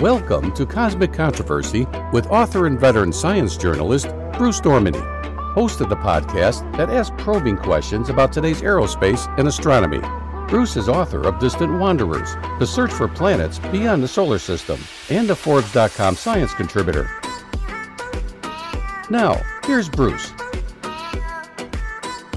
Welcome to Cosmic Controversy with author and veteran science journalist Bruce Dorminey, host of the podcast that asks probing questions about today's aerospace and astronomy. Bruce is author of Distant Wanderers, The Search for Planets Beyond the Solar System, and a Forbes.com science contributor. Now, here's Bruce.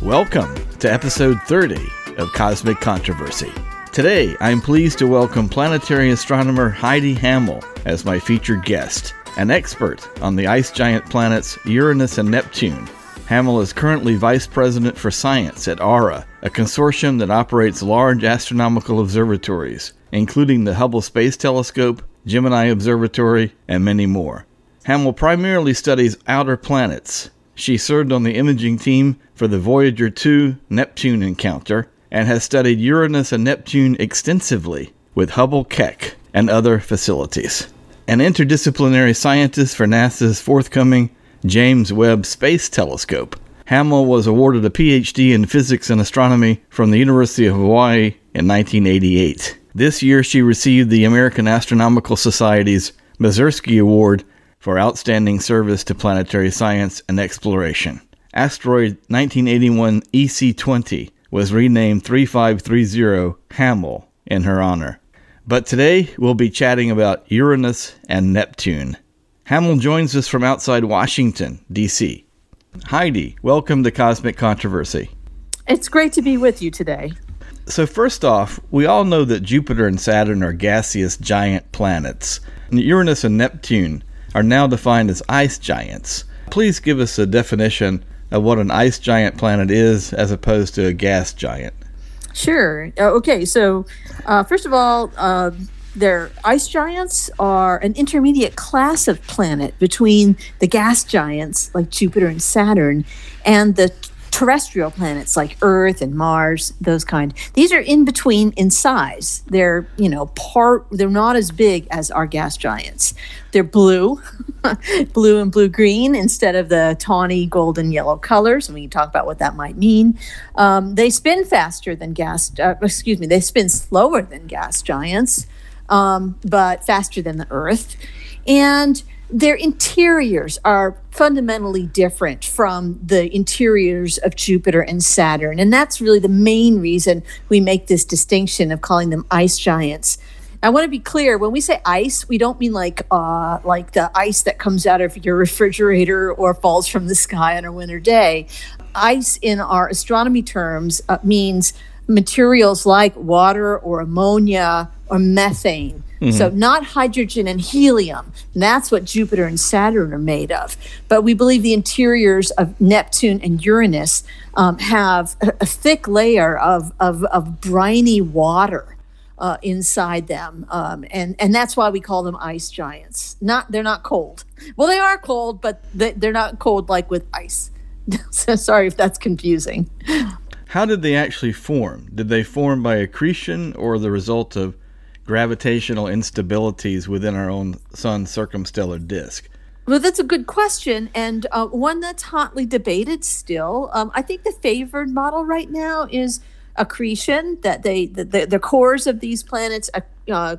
Welcome to episode 30 of Cosmic Controversy. Today, I'm pleased to welcome planetary astronomer Heidi Hammel as my featured guest, an expert on the ice giant planets Uranus and Neptune. Hammel is currently Vice President for Science at AURA, a consortium that operates large astronomical observatories, including the Hubble Space Telescope, Gemini Observatory, and many more. Hammel primarily studies outer planets. She served on the imaging team for the Voyager 2 Neptune encounter and has studied Uranus and Neptune extensively with Hubble Keck and other facilities. An interdisciplinary scientist for NASA's forthcoming James Webb Space Telescope, Hammel was awarded a PhD in physics and astronomy from the University of Hawaii in 1988. This year, she received the American Astronomical Society's Masursky Award for outstanding service to planetary science and exploration. Asteroid 1981 EC20 was renamed 3530 Hammel in her honor. But today we'll be chatting about Uranus and Neptune. Hammel joins us from outside Washington, D.C. Heidi, welcome to Cosmic Controversy. It's great to be with you today. So, first off, we all know that Jupiter and Saturn are gaseous giant planets. And Uranus and Neptune are now defined as ice giants. Please give us a definition of what an ice giant planet is as opposed to a gas giant. Sure. Uh, okay, so uh, first of all, uh, their ice giants are an intermediate class of planet between the gas giants like Jupiter and Saturn and the terrestrial planets like Earth and Mars, those kind. These are in between in size. They're, you know, part they're not as big as our gas giants. They're blue, blue and blue green instead of the tawny golden yellow colors. And we can talk about what that might mean. Um, they spin faster than gas, uh, excuse me, they spin slower than gas giants, um, but faster than the Earth. And their interiors are fundamentally different from the interiors of Jupiter and Saturn. And that's really the main reason we make this distinction of calling them ice giants. I want to be clear when we say ice, we don't mean like uh, like the ice that comes out of your refrigerator or falls from the sky on a winter day. Ice in our astronomy terms uh, means materials like water or ammonia or methane Mm-hmm. So, not hydrogen and helium. And that's what Jupiter and Saturn are made of. But we believe the interiors of Neptune and Uranus um, have a, a, thick layer of, of, of briny water. Uh, inside them, um, and and that's why we call them ice giants. Not they're not cold. Well, they are cold, but they, they're not cold like with ice. so sorry if that's confusing. How did they actually form? Did they form by accretion or the result of gravitational instabilities within our own sun's circumstellar disk? Well, that's a good question, and uh, one that's hotly debated still. Um, I think the favored model right now is accretion, that they the, the, the cores of these planets uh, uh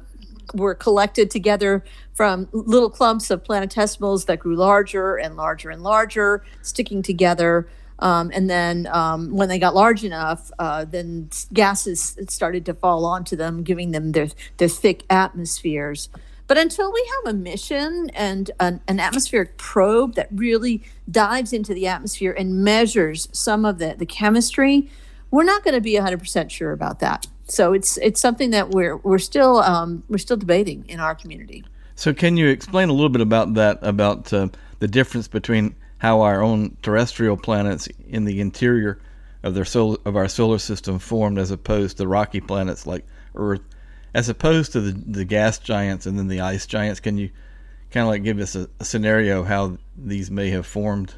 were collected together from little clumps of planetesimals that grew larger and larger and larger, sticking together. Um, and then um, when they got large enough, uh, then gases started to fall onto them, giving them their, their thick atmospheres. But until we have a mission and an, an, atmospheric probe that really dives into the atmosphere and measures some of the, the chemistry, we're not going to be 100% sure about that. So it's it's something that we're we're still um, we're still debating in our community. So can you explain a little bit about that about uh, the difference between how our own terrestrial planets in the interior of their sol- of our solar system formed as opposed to rocky planets like Earth, as opposed to the, the gas giants and then the ice giants. Can you kind of like give us a, a scenario how these may have formed?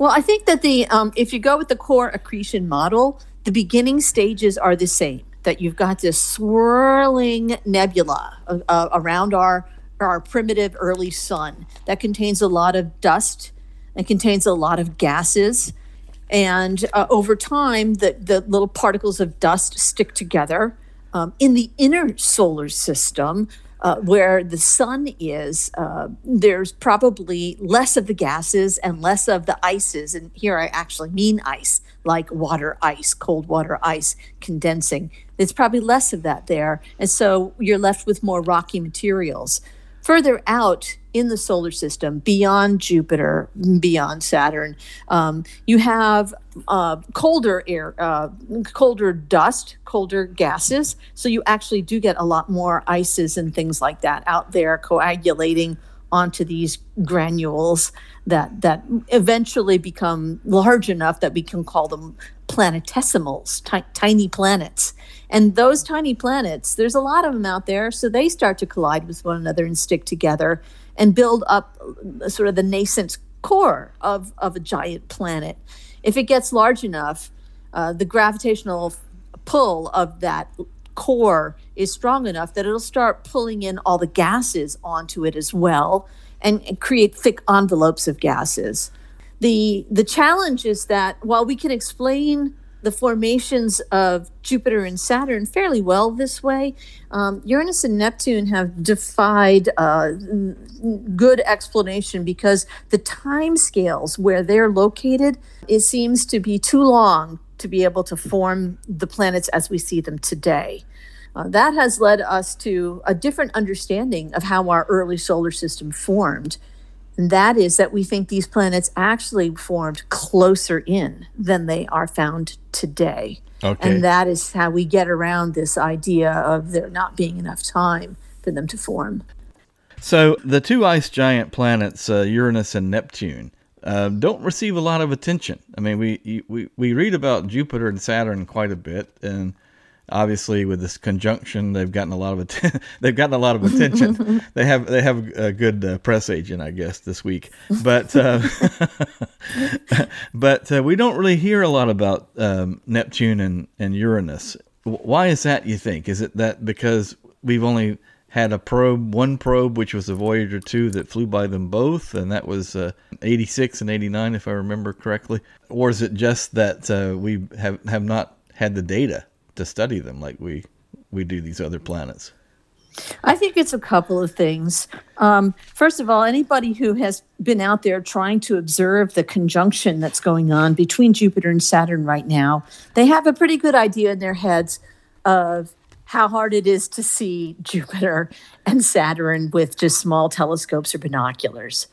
Well, I think that the um, if you go with the core accretion model, the beginning stages are the same. That you've got this swirling nebula uh, uh around our our primitive early sun that contains a lot of dust it contains a lot of gases. And uh, over time, the, the little particles of dust stick together. Um, in the inner solar system, uh, where the sun is, uh, there's probably less of the gases and less of the ices. And here I actually mean ice, like water ice, cold water ice condensing. There's probably less of that there. And so you're left with more rocky materials. Further out in the solar system, beyond Jupiter, beyond Saturn, um, you have uh, colder air, uh, colder dust, colder gases. So you actually do get a lot more ices and things like that out there coagulating onto these granules that that eventually become large enough that we can call them planetesimals, t- tiny planets. And those tiny planets, there's a lot of them out there, so they start to collide with one another and stick together and build up uh, sort of the nascent core of, of a giant planet. If it gets large enough, uh, the gravitational pull of that core is strong enough that it'll start pulling in all the gases onto it as well and, and create thick envelopes of gases. The, the challenge is that while we can explain the formations of Jupiter and Saturn fairly well this way. Um, Uranus and Neptune have defied uh, good explanation because the time scales where they're located it seems to be too long to be able to form the planets as we see them today. Uh, that has led us to a different understanding of how our early solar system formed. And that is that we think these planets actually formed closer in than they are found today. Okay. And that is how we get around this idea of there not being enough time for them to form. So the two ice giant planets, uh, Uranus and Neptune, uh, don't receive a lot of attention. I mean, we, we we read about Jupiter and Saturn quite a bit, and obviously with this conjunction they've gotten a lot of att- they've gotten a lot of attention. They have they have a good uh, press agent i guess this week. But uh, but uh, we don't really hear a lot about um, neptune and, and uranus. Why is that you think? Is it that because we've only had a probe one probe which was a voyager 2 that flew by them both and that was uh, 86 and 89 if i remember correctly or is it just that uh, we have have not had the data to study them like we we do these other planets? I think it's a couple of things. Um, first of all, anybody who has been out there trying to observe the conjunction that's going on between Jupiter and Saturn right now, they have a pretty good idea in their heads of how hard it is to see Jupiter and Saturn with just small telescopes or binoculars.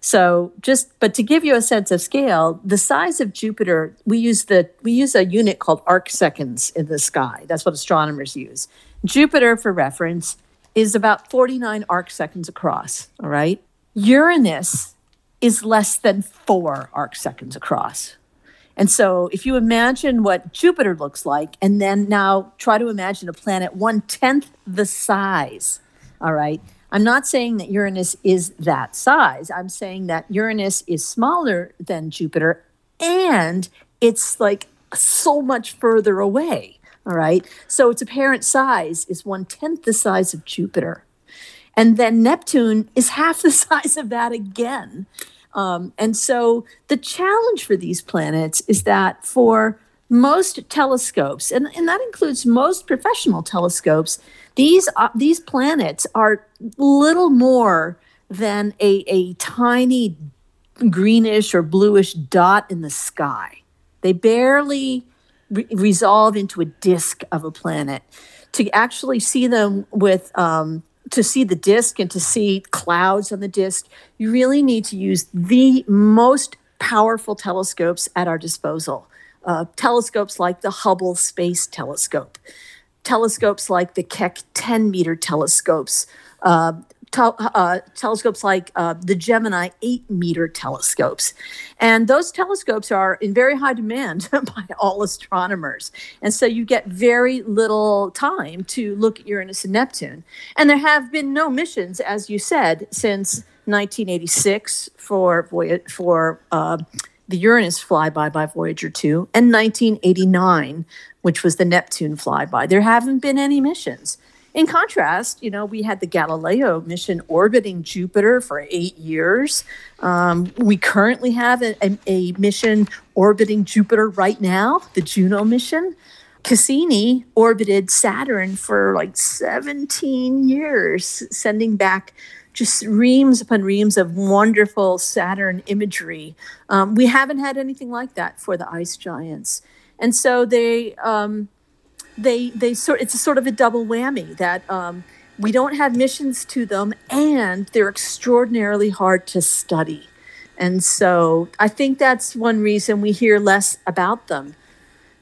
So just but to give you a sense of scale, the size of Jupiter, we use the we use a unit called arc seconds in the sky. That's what astronomers use. Jupiter for reference is about 49 arc seconds across, all right? Uranus is less than 4 arc seconds across. And so if you imagine what Jupiter looks like and then now try to imagine a planet one tenth the size, all right? I'm not saying that Uranus is that size. I'm saying that Uranus is smaller than Jupiter and it's like so much further away. All right. So its apparent size is one tenth the size of Jupiter. And then Neptune is half the size of that again. Um, and so the challenge for these planets is that for most telescopes, and, and that includes most professional telescopes, these uh, these planets are little more than a, a tiny greenish or bluish dot in the sky. They barely re- resolve into a disk of a planet. To actually see them with um, to see the disk and to see clouds on the disk, you really need to use the most powerful telescopes at our disposal. Uh, telescopes like the Hubble Space Telescope telescopes like the Keck 10 meter telescopes, uh, uh, telescopes like uh, the Gemini 8 meter telescopes. And those telescopes are in very high demand by all astronomers. And so you get very little time to look at Uranus and Neptune. And there have been no missions, as you said, since 1986 for, for uh, the Uranus flyby by Voyager 2 and 1989 which was the Neptune flyby. There haven't been any missions. In contrast, you know, we had the Galileo mission orbiting Jupiter for eight years. Um, we currently have a, a, a, mission orbiting Jupiter right now, the Juno mission. Cassini orbited Saturn for like 17 years, sending back just reams upon reams of wonderful Saturn imagery. Um, we haven't had anything like that for the ice giants, and so they um, they they sort it's a sort of a double whammy that um, we don't have missions to them, and they're extraordinarily hard to study. And so I think that's one reason we hear less about them.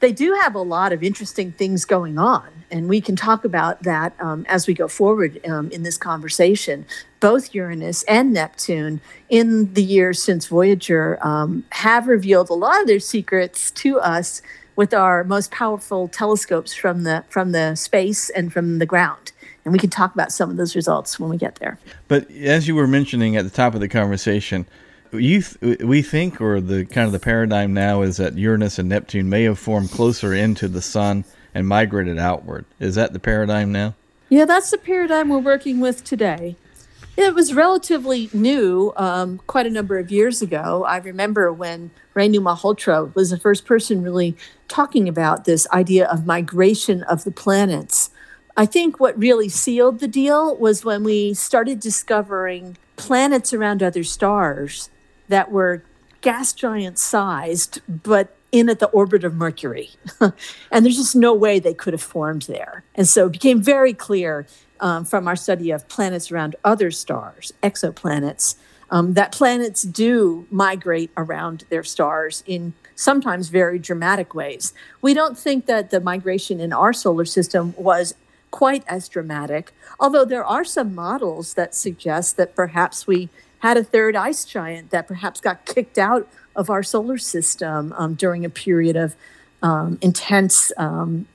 They do have a lot of interesting things going on, and we can talk about that um, as we go forward um, in this conversation. Both Uranus and Neptune, in the years since Voyager, um, have revealed a lot of their secrets to us with our most powerful telescopes from the from the space and from the ground. And we can talk about some of those results when we get there. But as you were mentioning at the top of the conversation, you th- we think, or the kind of the paradigm now is that Uranus and Neptune may have formed closer into the Sun and migrated outward. Is that the paradigm now? Yeah, that's the paradigm we're working with today. It was relatively new um, quite a number of years ago. I remember when Renu Malhotra was the first person really talking about this idea of migration of the planets. I think what really sealed the deal was when we started discovering planets around other stars that were gas giant sized, but in at the orbit of Mercury. and there's just no way they could have formed there. And so it became very clear um, from our study of planets around other stars, exoplanets, um, that planets do migrate around their stars in sometimes very dramatic ways. We don't think that the migration in our solar system was quite as dramatic, although there are some models that suggest that perhaps we had a third ice giant that perhaps got kicked out of our solar system um, during a period of um, intense um,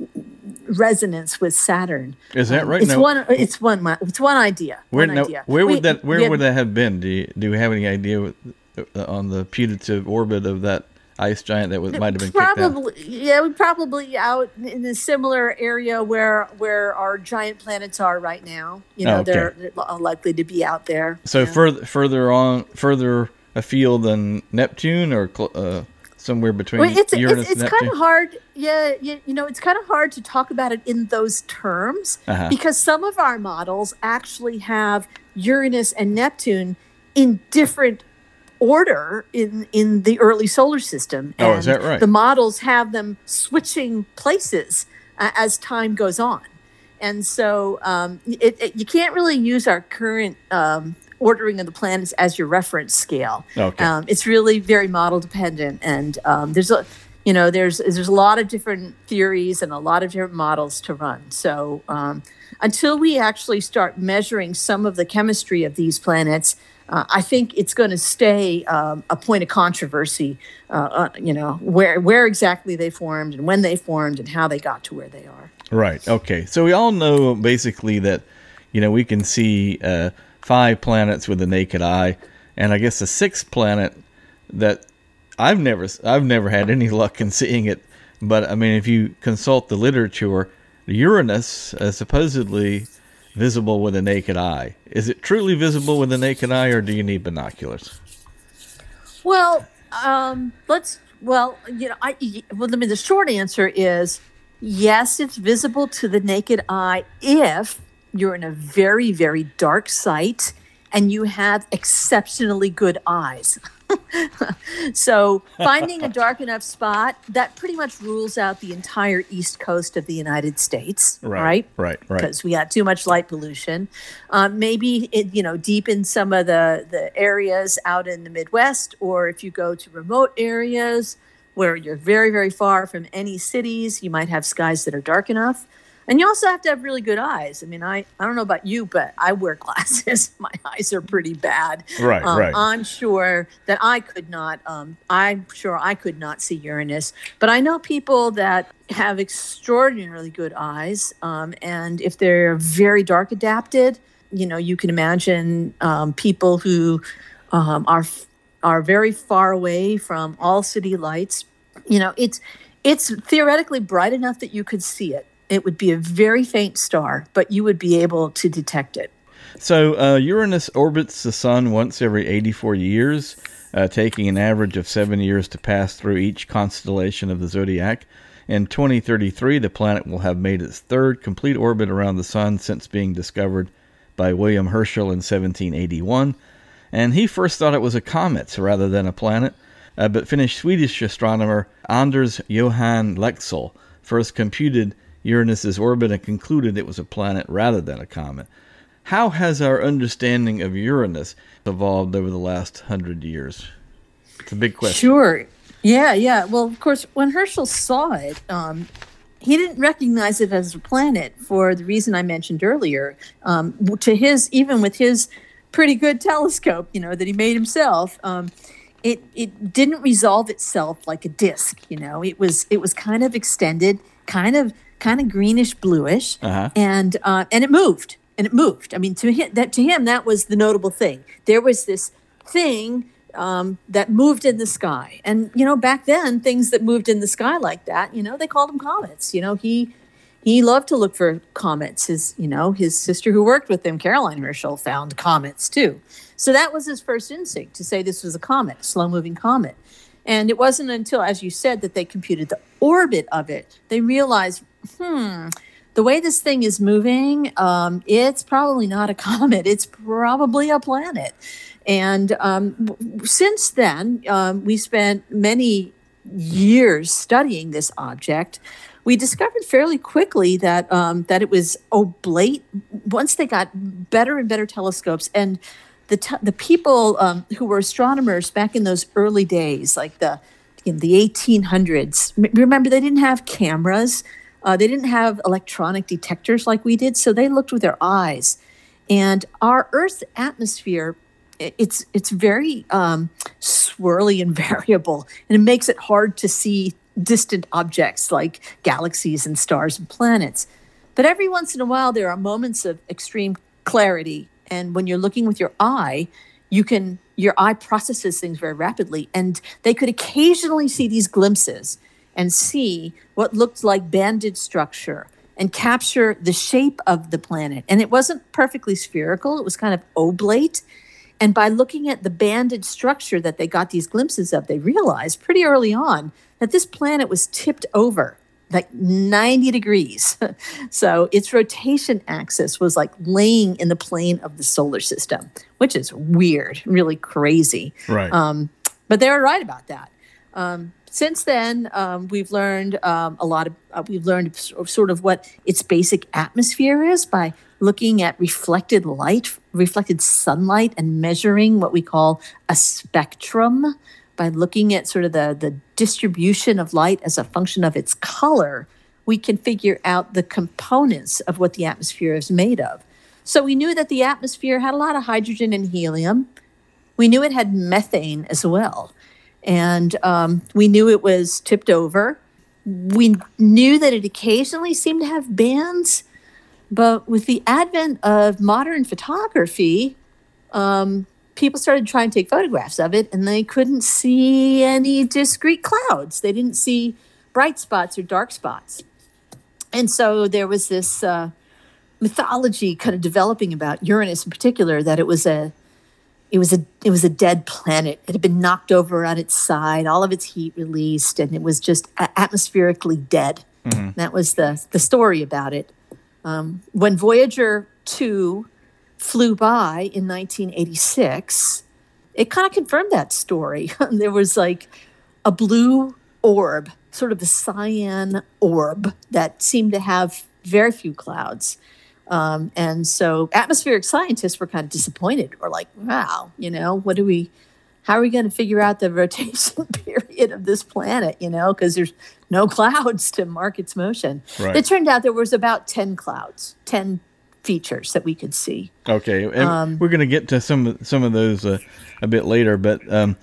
resonance with Saturn. Is that right? It's now, one. It's one. It's one idea. Where, one now, idea. where we, would that? Where would that have been? Do you, do we have any idea uh, on the putative orbit of that ice giant that was, might have been probably out? yeah, we probably out in a similar area where where our giant planets are right now. You know, Oh, okay. they're, they're likely to be out there. So Yeah. further further on, further afield than Neptune, or cl- uh, somewhere between Well, it's Uranus it's, it's and kind of hard. Yeah, you, you know, it's kind of hard to talk about it in those terms Uh-huh. because some of our models actually have Uranus and Neptune in different order in in the early solar system. Oh, is that right? The models have them switching places uh, as time goes on, and so um, it, it, you can't really use our current. Um, ordering of the planets as your reference scale Okay. um, it's really very model dependent and um, there's a you know there's there's a lot of different theories and a lot of different models to run so um, until we actually start measuring some of the chemistry of these planets uh, I think it's going to stay um, a point of controversy, uh, uh, you know, where where exactly they formed and when they formed and how they got to where they are. Right. Okay. So we all know basically that, you know, we can see uh, five planets with the naked eye, and I guess the sixth planet that I've never I've never had any luck in seeing it. But I mean, if you consult the literature, Uranus is supposedly visible with the naked eye. Is it truly visible with the naked eye, or do you need binoculars? Well, um, let's. Well, you know, I. Well, I mean, the short answer is yes. It's visible to the naked eye if you're in a very, very dark site and you have exceptionally good eyes. so, finding a dark enough spot that pretty much rules out the entire east coast of the United States, right? Right. Right. because we got too much light pollution. Um, maybe it, you know deep in some of the the areas out in the Midwest, or if you go to remote areas where you're very very far from any cities, you might have skies that are dark enough. And you also have to have really good eyes. I mean, I, I don't know about you, but I wear glasses. My eyes are pretty bad. Right, Um, right. I'm sure that I could not. Um, I'm sure I could not see Uranus, but I know people that have extraordinarily good eyes, um, and if they're very dark adapted, you know, you can imagine um, people who um, are are very far away from all city lights. You know, it's it's theoretically bright enough that you could see it. It would be a very faint star, but you would be able to detect it. So uh, Uranus orbits the Sun once every 84 years, uh, taking an average of seven years to pass through each constellation of the zodiac. In 2033, the planet will have made its third complete orbit around the Sun since being discovered by William Herschel in 1781. And he first thought it was a comet rather than a planet. Uh, but Finnish Swedish astronomer Anders Johan Lexell first computed Uranus's orbit and concluded it was a planet rather than a comet. How has our understanding of Uranus evolved over the last hundred years? It's a big question. Sure. Yeah, yeah. Well, of course, when Herschel saw it, um, he didn't recognize it as a planet for the reason I mentioned earlier. Um, to his, even with his pretty good telescope, you know, that he made himself, um, it it didn't resolve itself like a disk. You know, it was it was kind of extended, kind of kind of greenish bluish, Uh-huh. and uh, and it moved and it moved. I mean, to him that to him that was the notable thing. There was this thing um, that moved in the sky. And you know, back then, things that moved in the sky like that, you know, they called them comets. You know, he he loved to look for comets. His you know his sister who worked with him, Caroline Herschel, found comets too. So that was his first instinct to say this was a comet, slow moving comet. And it wasn't until, as you said, that they computed the orbit of it. They realized, hmm, the way this thing is moving, um, it's probably not a comet. It's probably a planet. And um, since then, um, we spent many years studying this object. We discovered fairly quickly that um, that it was oblate. Once they got better and better telescopes, and the t- the people um, who were astronomers back in those early days, like the in the 1800s, remember they didn't have cameras, uh, they didn't have electronic detectors like we did, so they looked with their eyes. And our Earth's atmosphere, it's it's very um, swirly and variable, and it makes it hard to see distant objects like galaxies and stars and planets. But every once in a while, there are moments of extreme clarity, and when you're looking with your eye, you can your eye processes things very rapidly, and they could occasionally see these glimpses and see what looked like banded structure and capture the shape of the planet. And it wasn't perfectly spherical; it was kind of oblate. And by looking at the banded structure that they got these glimpses of, they realized pretty early on that this planet was tipped over like 90 degrees. so its rotation axis was like laying in the plane of the solar system, which is weird, really crazy. Right. Um, but they were right about that. Um, since then, um, we've learned um, a lot of, uh, we've learned sort of what its basic atmosphere is by looking at reflected light, reflected sunlight, and measuring what we call a spectrum by looking at sort of the, the distribution of light as a function of its color, we can figure out the components of what the atmosphere is made of. So we knew that the atmosphere had a lot of hydrogen and helium. We knew it had methane as well. And um, we knew it was tipped over. We knew that it occasionally seemed to have bands. But with the advent of modern photography, um, people started trying to take photographs of it and they couldn't see any discrete clouds. They didn't see bright spots or dark spots. And so there was this uh, mythology kind of developing about Uranus in particular that it was a it was a it was a dead planet. It had been knocked over on its side, all of its heat released, and it was just atmospherically dead. That was the the story about it. Um, when Voyager two flew by in 1986, it kind of confirmed that story. there was like a blue orb, sort of a cyan orb that seemed to have very few clouds. Um, and so atmospheric scientists were kind of disappointed or like, wow, you know, what do we, how are we going to figure out the rotation period of this planet, you know, because there's no clouds to mark its motion. Right. It turned out there was about 10 clouds, 10 features that we could see. Okay, and Um, we're going to get to some of- some of those uh, a bit later, but um,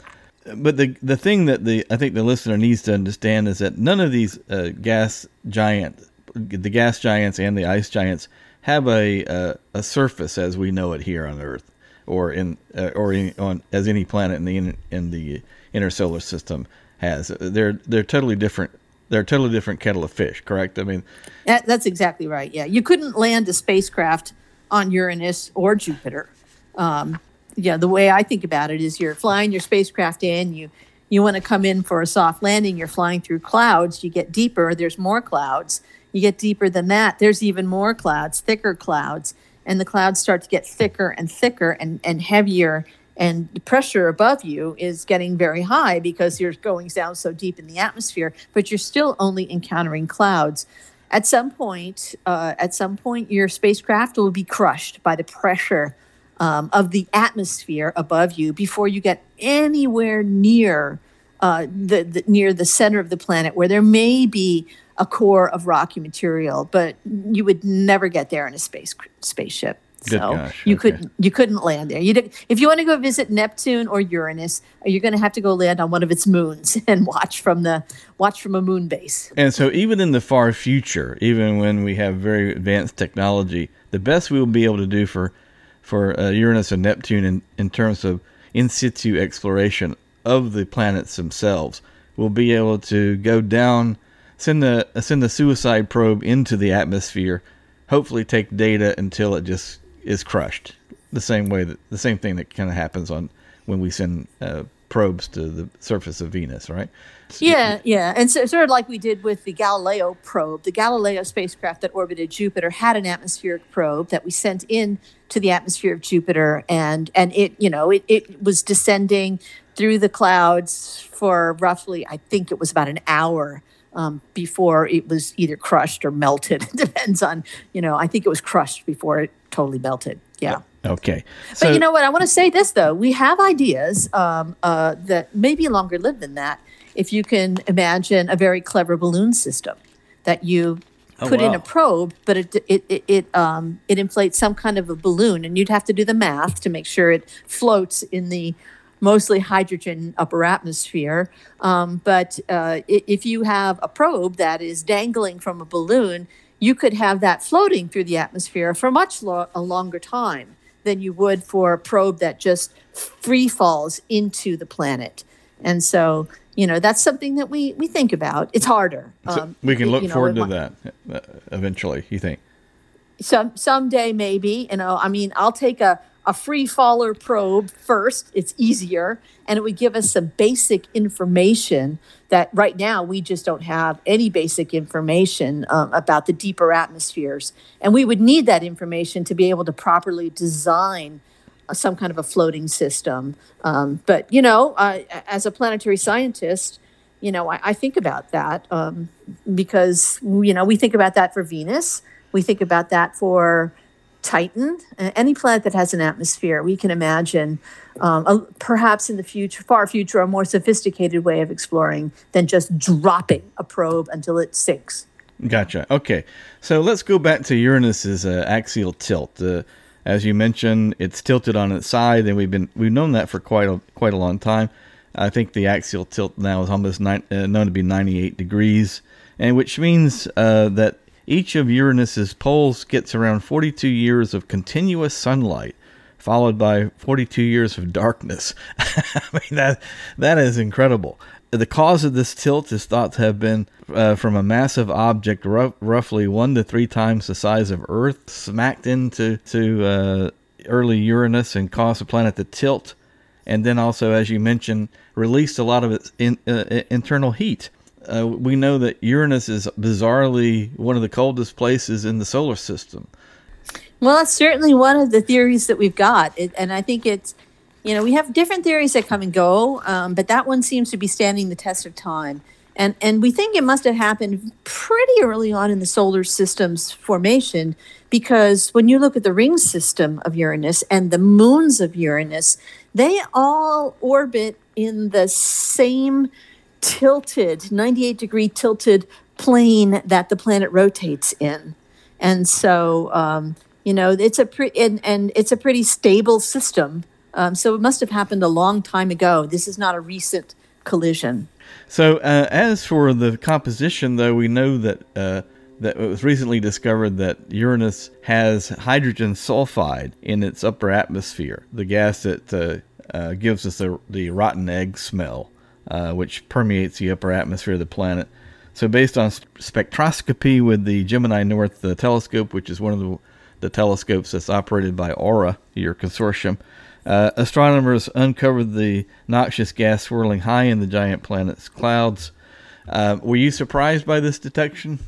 but the the thing that the I think the listener needs to understand is that none of these uh, gas giant, the gas giants and the ice giants have a uh, a surface as we know it here on Earth, or in uh, or in, on as any planet in the in, in the inner solar system has. They're they're totally different. They're a totally different kettle of fish. Correct? I mean, That, that's exactly right. Yeah, you couldn't land a spacecraft on Uranus or Jupiter. Um, yeah, the way I think about it is you're flying your spacecraft in, you you want to come in for a soft landing, you're flying through clouds, you get deeper, there's more clouds. You get deeper than that, there's even more clouds, thicker clouds. And the clouds start to get thicker and thicker and, and heavier. And the pressure above you is getting very high because you're going down so deep in the atmosphere, but you're still only encountering clouds. At some point, uh, at some point, your spacecraft will be crushed by the pressure um, of the atmosphere above you before you get anywhere near uh, the, the, near the center of the planet, where there may be a core of rocky material, but you would never get there in a space spaceship. So gosh, you okay. couldn't you couldn't land there. You did, if you want to go visit Neptune or Uranus, you're going to have to go land on one of its moons and watch from the watch from a moon base. And so, even in the far future, even when we have very advanced technology, the best we will be able to do for for uh, Uranus and Neptune in, in terms of in situ exploration of the planets themselves, we'll be able to go down, send the send the suicide probe into the atmosphere, hopefully take data until it just is crushed. The same way that the same thing that kind of happens on when we send uh, probes to the surface of Venus, right? Yeah, yeah. And so, sort of like we did with the Galileo probe, the Galileo spacecraft that orbited Jupiter had an atmospheric probe that we sent in to the atmosphere of Jupiter. And, and it, you know, it, it was descending through the clouds for roughly, I think it was about an hour um, before it was either crushed or melted. It depends on, you know, I think it was crushed before it totally melted. Yeah. Okay. But you know what? I want to say this though: we have ideas um, uh, that may be longer lived than that. If you can imagine a very clever balloon system that you Oh, put in a probe, but it it it it, um, it inflates some kind of a balloon, and you'd have to do the math to make sure it floats in the mostly hydrogen upper atmosphere. Um, but uh, if you have a probe that is dangling from a balloon, you could have that floating through the atmosphere for much lo- a longer time than you would for a probe that just free falls into the planet. And so, you know, that's something that we, we think about. It's harder. So Um, we can you look know, forward to might- that uh, eventually. You think? some someday maybe you know i mean i'll take a, a free faller probe first it's easier and it would give us some basic information that right now we just don't have any basic information um, about the deeper atmospheres. And we would need that information to be able to properly design uh, some kind of a floating system. Um, but you know uh, as a planetary scientist you know i, I think about that um, because you know we think about that for venus. We think about that for Titan, any planet that has an atmosphere. We can imagine, um, a, perhaps in the future, far future, a more sophisticated way of exploring than just dropping a probe until it sinks. Gotcha. Okay, so let's go back to Uranus's uh, axial tilt. Uh, as you mentioned, it's tilted on its side, and we've been we've known that for quite a quite a long time. I think the axial tilt now is almost uh, known to be 98 degrees, and which means uh, that each of Uranus's poles gets around 42 years of continuous sunlight, followed by 42 years of darkness. I mean that that is incredible. The cause of this tilt is thought to have been uh, from a massive object, ru- roughly one to three times the size of Earth, smacked into to uh, early Uranus and caused the planet to tilt, and then also, as you mentioned, released a lot of its in, uh, internal heat. Uh, we know that Uranus is bizarrely one of the coldest places in the solar system. Well, it's certainly one of the theories that we've got. It, and I think it's, you know, we have different theories that come and go, um, but that one seems to be standing the test of time. And, and we think it must have happened pretty early on in the solar system's formation because when you look at the ring system of Uranus and the moons of Uranus, they all orbit in the same tilted, 98 degree tilted plane that the planet rotates in. And so, um, you know, it's a pre- and, and it's a pretty stable system. Um, so it must have happened a long time ago. This is not a recent collision. So, uh, as for the composition, though, we know that uh, that it was recently discovered that Uranus has hydrogen sulfide in its upper atmosphere, the gas that uh, uh, gives us the, the rotten egg smell, uh, which permeates the upper atmosphere of the planet. So, based on spectroscopy with the Gemini North uh, telescope, which is one of the, the telescopes that's operated by Aura, your consortium, Uh, astronomers uncovered the noxious gas swirling high in the giant planet's clouds. Uh, were you surprised by this detection?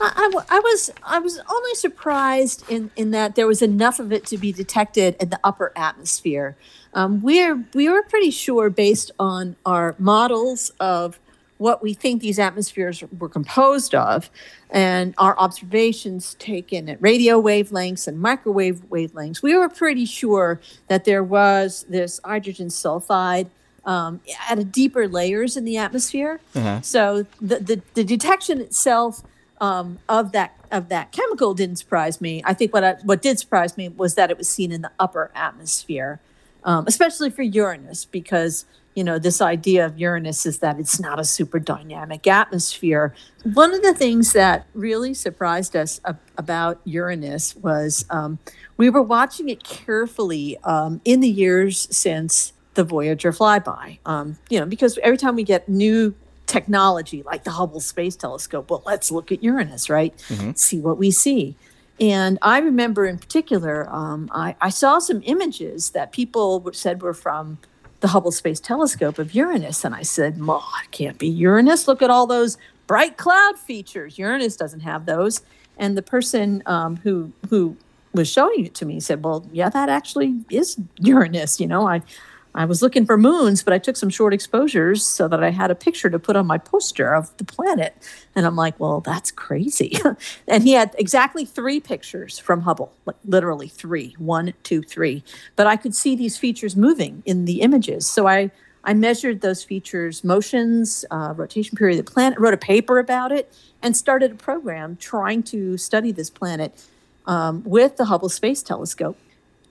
I, was I was only surprised in, in that there was enough of it to be detected in the upper atmosphere. Um, we're we were pretty sure based on our models of what we think these atmospheres were composed of and our observations taken at radio wavelengths and microwave wavelengths, we were pretty sure that there was this hydrogen sulfide um, at a deeper layers in the atmosphere. Uh-huh. So the, the, the, detection itself um, of that of that chemical didn't surprise me. I think what I, what did surprise me was that it was seen in the upper atmosphere, um, especially for Uranus, because you know, this idea of Uranus is that it's not a super dynamic atmosphere. One of the things that really surprised us ab- about Uranus was um, we were watching it carefully um, in the years since the Voyager flyby. Um, you know, because every time we get new technology like the Hubble Space Telescope, well, let's look at Uranus, right? Mm-hmm. See what we see. And I remember in particular, um, I, I saw some images that people said were from the Hubble Space Telescope of Uranus. And I said, "Ma, it can't be Uranus. Look at all those bright cloud features. Uranus doesn't have those. And the person um, who who was showing it to me said, "Well, yeah, that actually is Uranus. You know, I I was looking for moons, but I took some short exposures so that I had a picture to put on my poster of the planet. And I'm like, well, that's crazy. and he had exactly three pictures from Hubble, like literally three, one, two, three. But I could see these features moving in the images. So I, I measured those features, motions, uh, rotation period of the planet, wrote a paper about it, and started a program trying to study this planet um, with the Hubble Space Telescope.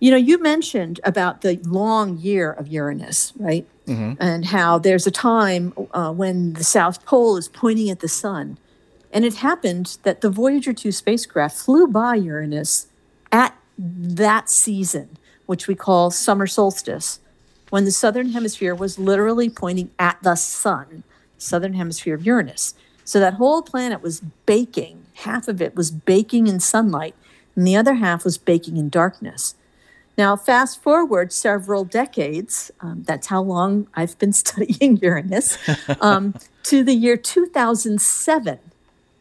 You know, you mentioned about the long year of Uranus, right? Mm-hmm. And how there's a time uh, when the South Pole is pointing at the sun. And it happened that the Voyager 2 spacecraft flew by Uranus at that season, which we call summer solstice, when the southern hemisphere was literally pointing at the sun, southern hemisphere of Uranus. So that whole planet was baking. Half of it was baking in sunlight, and the other half was baking in darkness. Now, fast forward several decades, um, that's how long I've been studying Uranus, um, to the year 2007.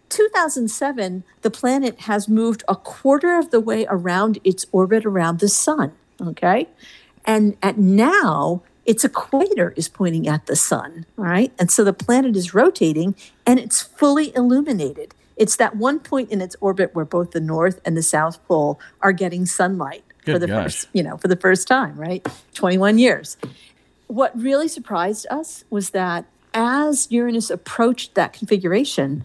2007, the planet has moved a quarter of the way around its orbit around the sun. Okay. And at now, its equator is pointing at the sun. All right. And so the planet is rotating and it's fully illuminated. It's that one point in its orbit where both the North and the South Pole are getting sunlight. Good for the gosh. first, you know, for the first time, right? 21 years. What really surprised us was that as Uranus approached that configuration,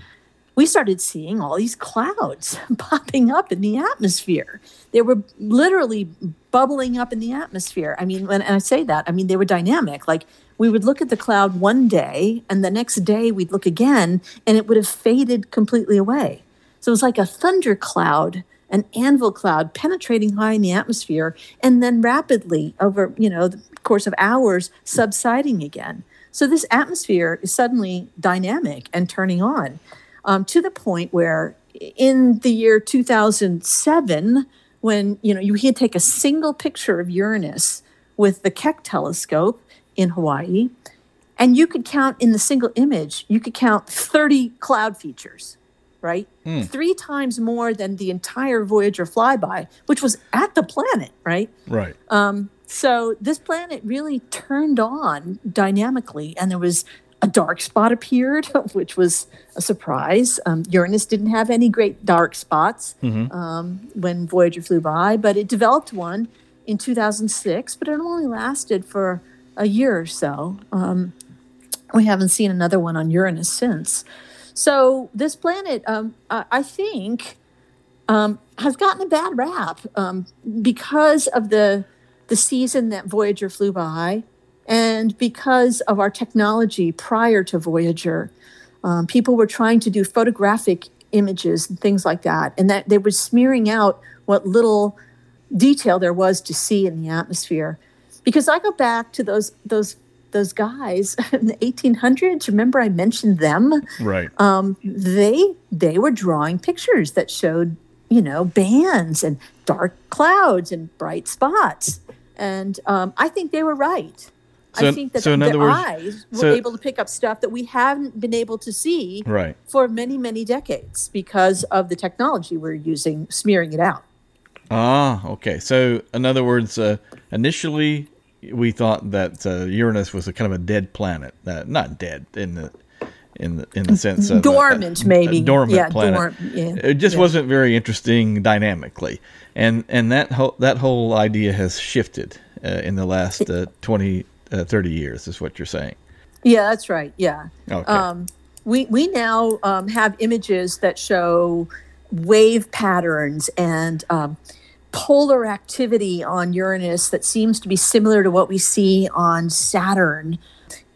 we started seeing all these clouds popping up in the atmosphere. They were literally bubbling up in the atmosphere. I mean, when I say that, I mean they were dynamic. Like we would look at the cloud one day, and the next day we'd look again, and it would have faded completely away. So it was like a thunder cloud an anvil cloud penetrating high in the atmosphere and then rapidly over you know the course of hours subsiding again. So this atmosphere is suddenly dynamic and turning on um, to the point where in the year 2007 when you know you could take a single picture of uranus with the keck telescope in hawaii and you could count in the single image you could count 30 cloud features right? Mm. Three times more than the entire Voyager flyby, which was at the planet, right? Right. Um, so this planet really turned on dynamically, and there was a dark spot appeared, which was a surprise. Um, Uranus didn't have any great dark spots mm-hmm. um, when Voyager flew by, but it developed one in 2006, but it only lasted for a year or so. Um, we haven't seen another one on Uranus since. So this planet, um, I think, um, has gotten a bad rap um, because of the the season that Voyager flew by, and because of our technology prior to Voyager. Um, people were trying to do photographic images and things like that, and that they were smearing out what little detail there was to see in the atmosphere. Because I go back to those those those guys in the 1800s remember i mentioned them right um, they they were drawing pictures that showed you know bands and dark clouds and bright spots and um, I think they were right. So- I think that so in their other words- eyes were so- able to pick up stuff that we haven't been able to see Right. for many, many decades because of the technology we're using, smearing it out. Ah, okay. So, in other words, uh, initially we thought that uh, Uranus was a kind of a dead planet. Uh, not dead in the in the in the sense of a- Dormant, a, a maybe. dormant Yeah, planet. dorm- yeah, It just yeah. wasn't very interesting dynamically, and and that whole that whole idea has shifted uh, in the last uh, 20, uh, 30 years. Is what you're saying? Yeah, that's right. Yeah. Okay. Um, we we now um, have images that show wave patterns and um, polar activity on Uranus that seems to be similar to what we see on Saturn.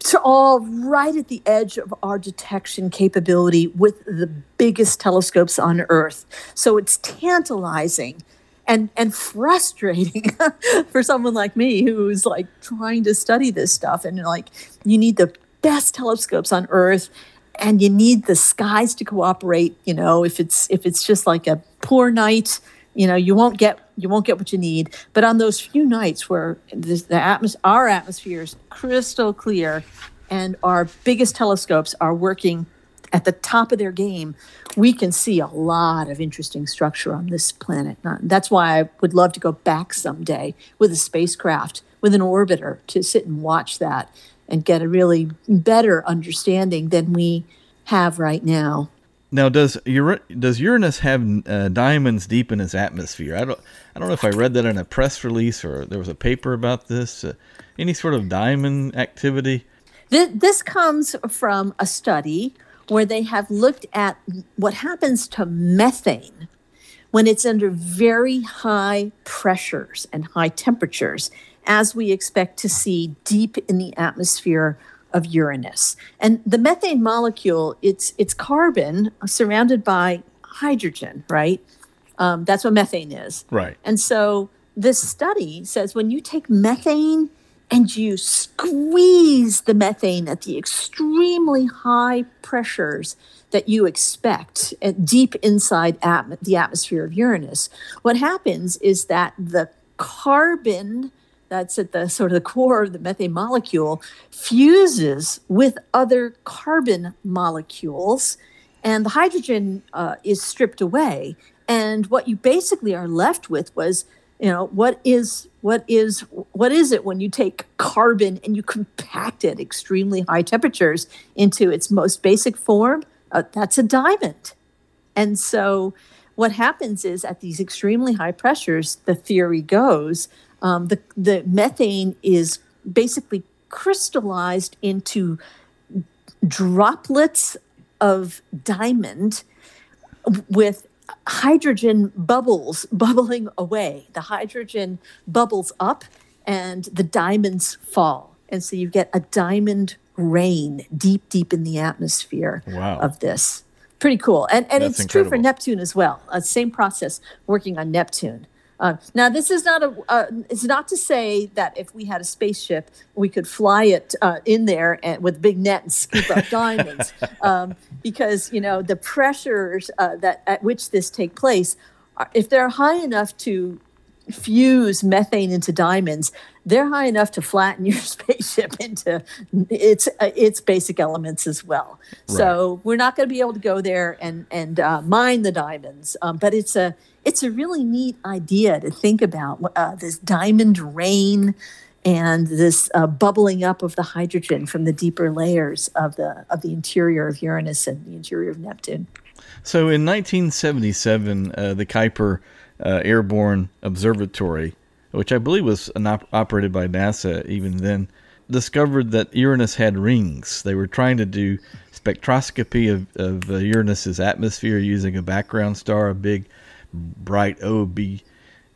It's all right at the edge of our detection capability with the biggest telescopes on Earth. So it's tantalizing and and frustrating for someone like me who's like trying to study this stuff and like you need the best telescopes on earth and you need the skies to cooperate you know if it's if it's just like a poor night you know you won't get you won't get what you need but on those few nights where the, the atmos- our atmosphere is crystal clear and our biggest telescopes are working at the top of their game, we can see a lot of interesting structure on this planet. That's why I would love to go back someday with a spacecraft, with an orbiter, to sit and watch that and get a really better understanding than we have right now. Now, does does Uranus have uh, diamonds deep in its atmosphere? I don't I don't know if I read that in a press release or there was a paper about this. Uh, any sort of diamond activity? This, this comes from a study where they have looked at what happens to methane when it's under very high pressures and high temperatures, as we expect to see deep in the atmosphere of Uranus. And the methane molecule, it's it's carbon surrounded by hydrogen, right? Um, that's what methane is. Right. And so this study says when you take methane and you squeeze the methane at the extremely high pressures that you expect at deep inside atm- the atmosphere of Uranus, what happens is that the carbon that's at the sort of the core of the methane molecule fuses with other carbon molecules and the hydrogen uh, is stripped away. And what you basically are left with was you know what is what is what is it when you take carbon and you compact it extremely high temperatures into its most basic form? Uh, that's a diamond. And so what happens is at these extremely high pressures the theory goes um, the, the methane is basically crystallized into droplets of diamond with hydrogen bubbles bubbling away. The hydrogen bubbles up and the diamonds fall. And so you get a diamond rain deep, deep in the atmosphere Wow. of this. Pretty cool. And, and That's it's true for. Neptune as well. Uh, same process working on Neptune. Uh, now, this is not a. Uh, it's not to say that if we had a spaceship, we could fly it uh, in there and with big net and scoop up diamonds, um, because you know the pressures uh, that at which this take place, if they're high enough to fuse methane into diamonds, they're high enough to flatten your spaceship into its uh, its basic elements as well. So we're not going to be able to go there and and uh, mine the diamonds, um, but it's a it's a really neat idea to think about uh, this diamond rain and this uh, bubbling up of the hydrogen from the deeper layers of the of the interior of Uranus and the interior of Neptune. So in 1977, uh, the Kuiper uh, Airborne Observatory, which I believe was op- operated by NASA even then, discovered that Uranus had rings. They were trying to do spectroscopy of, of uh, Uranus's atmosphere using a background star, a big, bright OB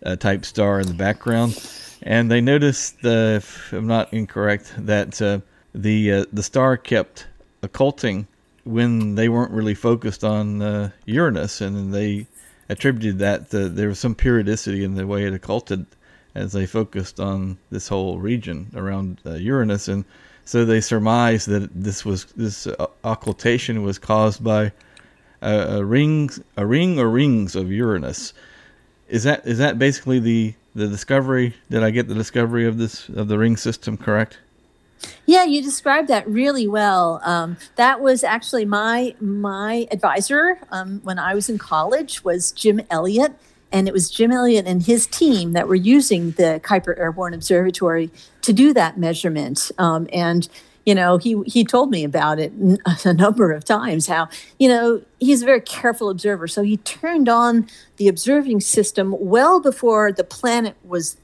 uh, type star in the background, and they noticed, uh, if I'm not incorrect, that uh, the uh, the star kept occulting when they weren't really focused on uh, Uranus, and they attributed that to, there was some periodicity in the way it occulted as they focused on this whole region around uh, Uranus, and so they surmised that this was this uh, occultation was caused by a, a a ring or rings of Uranus. is that is that basically the the discovery? Did I get the discovery of this of the ring system correct? Yeah, you described that really well. Um, that was actually my my advisor um, when I was in college was Jim Elliott, and it was Jim Elliott and his team that were using the Kuiper Airborne Observatory to do that measurement. Um, and you know, he he told me about it a number of times. How you know he's a very careful observer, so he turned on the observing system well before the planet was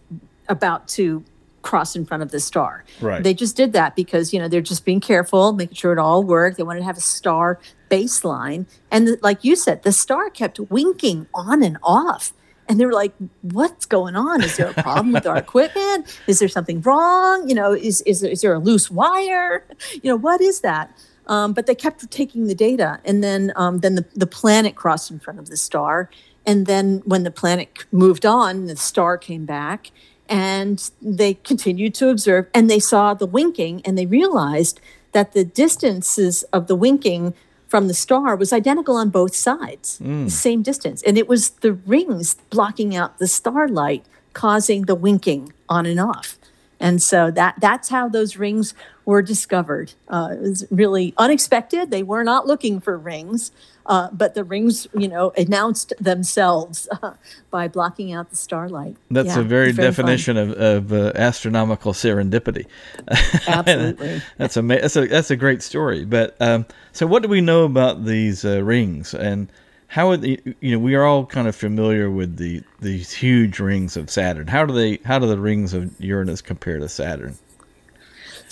about to cross in front of the star. Right. They just did that because you know they're just being careful, making sure it all worked. They wanted to have a star baseline, and the, like you said, the star kept winking on and off. And they were like, "What's going on? Is there a problem with our equipment? Is there something wrong? You know, is is there, is there a loose wire? You know, what is that?" Um, but they kept taking the data, and then um, then the, the planet crossed in front of the star, and then when the planet moved on, the star came back, and they continued to observe and they saw the winking and they realized that the distances of the winking from the star was identical on both sides, mm. same distance. And it was the rings blocking out the starlight causing the winking on and off. And so that that's how those rings were discovered. Uh, it was really unexpected. They were not looking for rings, uh, but the rings, you know, announced themselves uh, by blocking out the starlight. That's yeah, a very, very definition fun. of, of uh, astronomical serendipity. Absolutely. that's a that's a that's a great story. But um, so, what do we know about these uh, rings and? how would the, you know we are all kind of familiar with the these huge rings of Saturn. How do they how do the rings of Uranus compare to Saturn?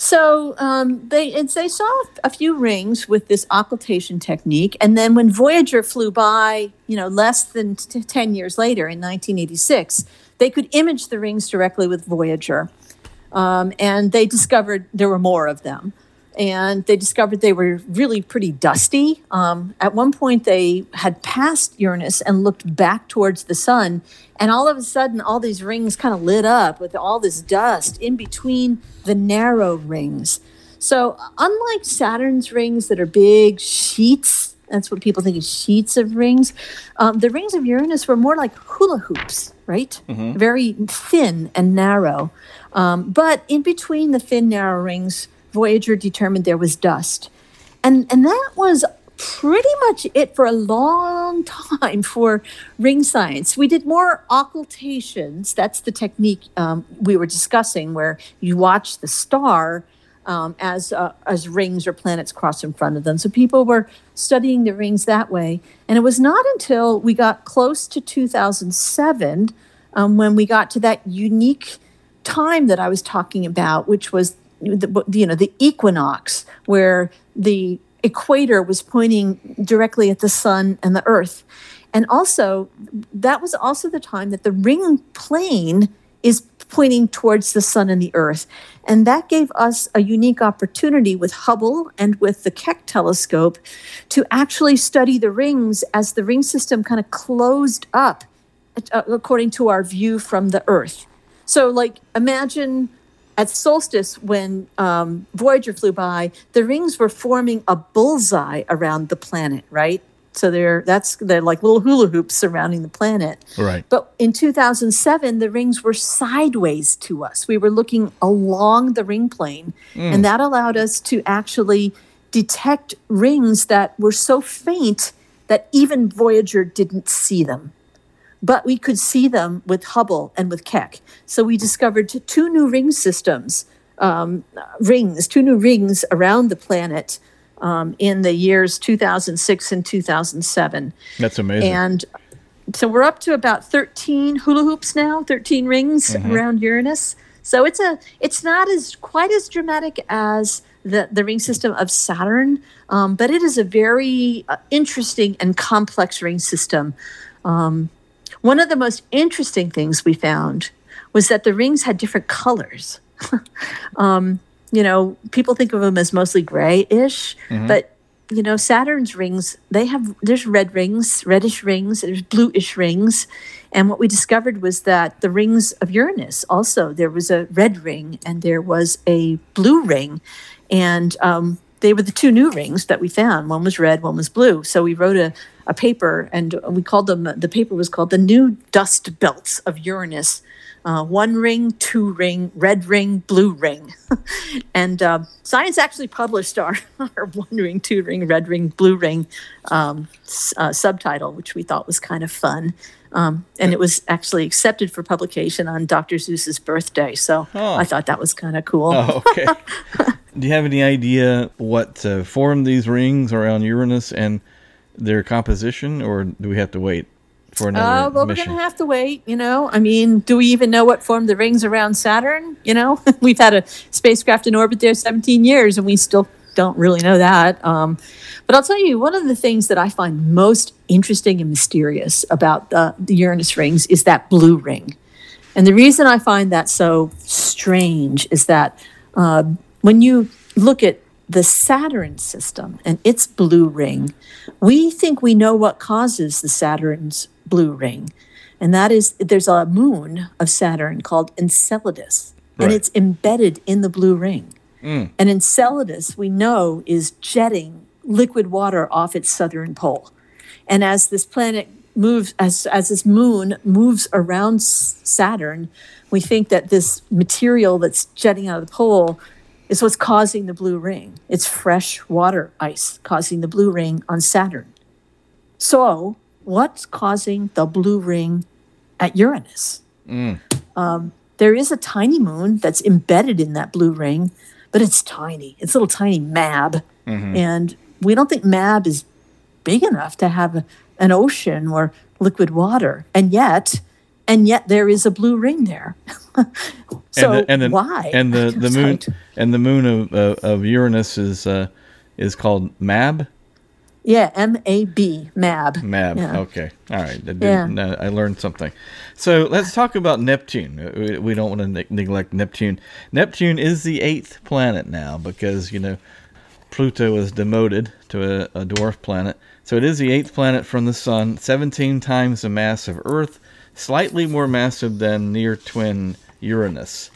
So um, they they saw a few rings with this occultation technique, and then when Voyager flew by, you know, less than t- ten years later in 1986, they could image the rings directly with Voyager, um, and they discovered there were more of them and they discovered they were really pretty dusty. Um, at one point, they had passed Uranus and looked back towards the sun, and all of a sudden, all these rings kind of lit up with all this dust in between the narrow rings. So, unlike Saturn's rings that are big sheets, that's what people think of sheets of rings, um, the rings of Uranus were more like hula hoops, right? Mm-hmm. Very thin and narrow. Um, but in between the thin, narrow rings, Voyager determined there was dust. And, and that was pretty much it for a long time for ring science. We did more occultations. That's the technique um, we were discussing, where you watch the star um, as uh, as rings or planets cross in front of them. So people were studying the rings that way. And it was not until we got close to 2007 um, when we got to that unique time that I was talking about, which was the, you know the equinox where the equator was pointing directly at the sun and the earth. And also that was also the time that the ring plane is pointing towards the sun and the earth. And that gave us a unique opportunity with hubble and with the keck telescope to actually study the rings as the ring system kind of closed up uh, according to our view from the earth. So like imagine at solstice, when um, Voyager flew by, the rings were forming a bullseye around the planet, right? So they're that's they're like little hula hoops surrounding the planet. Right. But in 2007, the rings were sideways to us. We were looking along the ring plane, mm. and that allowed us to actually detect rings that were so faint that even Voyager didn't see them but we could see them with Hubble and with Keck. So we discovered two new ring systems, um, rings, two new rings around the planet um, in the years 2006 and 2007. That's amazing. And so we're up to about 13 hula hoops now, 13 rings mm-hmm. around Uranus. So it's a it's not as quite as dramatic as the, the ring system of Saturn, um, but it is a very uh, interesting and complex ring system. Um, one of the most interesting things we found was that the rings had different colors. um, you know, people think of them as mostly grayish, mm-hmm. but you know, Saturn's rings, they have there's red rings, reddish rings, there's bluish rings. And what we discovered was that the rings of Uranus also, there was a red ring and there was a blue ring. And um, they were the two new rings that we found. One was red, one was blue. So we wrote a, a paper, and we called them. The paper was called "The New Dust Belts of Uranus." Uh, one ring, two ring, red ring, blue ring. and uh, Science actually published our, our one ring, two ring, red ring, blue ring um, uh, subtitle, which we thought was kind of fun. Um, and it was actually accepted for publication on Dr. Seuss's birthday. So oh. I thought that was kind of cool. Oh, okay. Do you have any idea what uh, formed these rings around Uranus and their composition, or do we have to wait? for another uh, well, mission. we're going to have to wait. You know, I mean, do we even know what formed the rings around Saturn? You know, we've had a spacecraft in orbit there 17 years, and we still don't really know that. Um, but I'll tell you, one of the things that I find most interesting and mysterious about the, the Uranus rings is that blue ring. And the reason I find that so strange is that uh, when you look at the Saturn system and its blue ring, we think we know what causes the Saturn's blue ring. And that is there's a moon of Saturn called Enceladus, right. and it's embedded in the blue ring. Mm. And Enceladus, we know, is jetting liquid water off its southern pole. And as this planet moves, as, as this moon moves around Saturn, we think that this material that's jetting out of the pole is what's causing the blue ring. It's fresh water ice causing the blue ring on Saturn. So, what's causing the blue ring at Uranus? Mm. Um, there is a tiny moon that's embedded in that blue ring, but it's tiny. It's a little tiny Mab. Mm-hmm. And we don't think Mab is big enough to have a, an ocean or liquid water. And yet, and yet there is a blue ring there. so and the, and the, why? And the, the moon and the moon of, uh, of Uranus is uh, is called Mab. Yeah, M A B, Mab. Mab. Yeah. Okay. All right. I, yeah. Uh, I learned something. So let's talk about Neptune. Uh, we don't want to ne- neglect Neptune. Neptune is the eighth planet now because, you know, Pluto was demoted to a, a dwarf planet. So it is the eighth planet from the Sun, 17 times the mass of Earth, slightly more massive than near twin Uranus.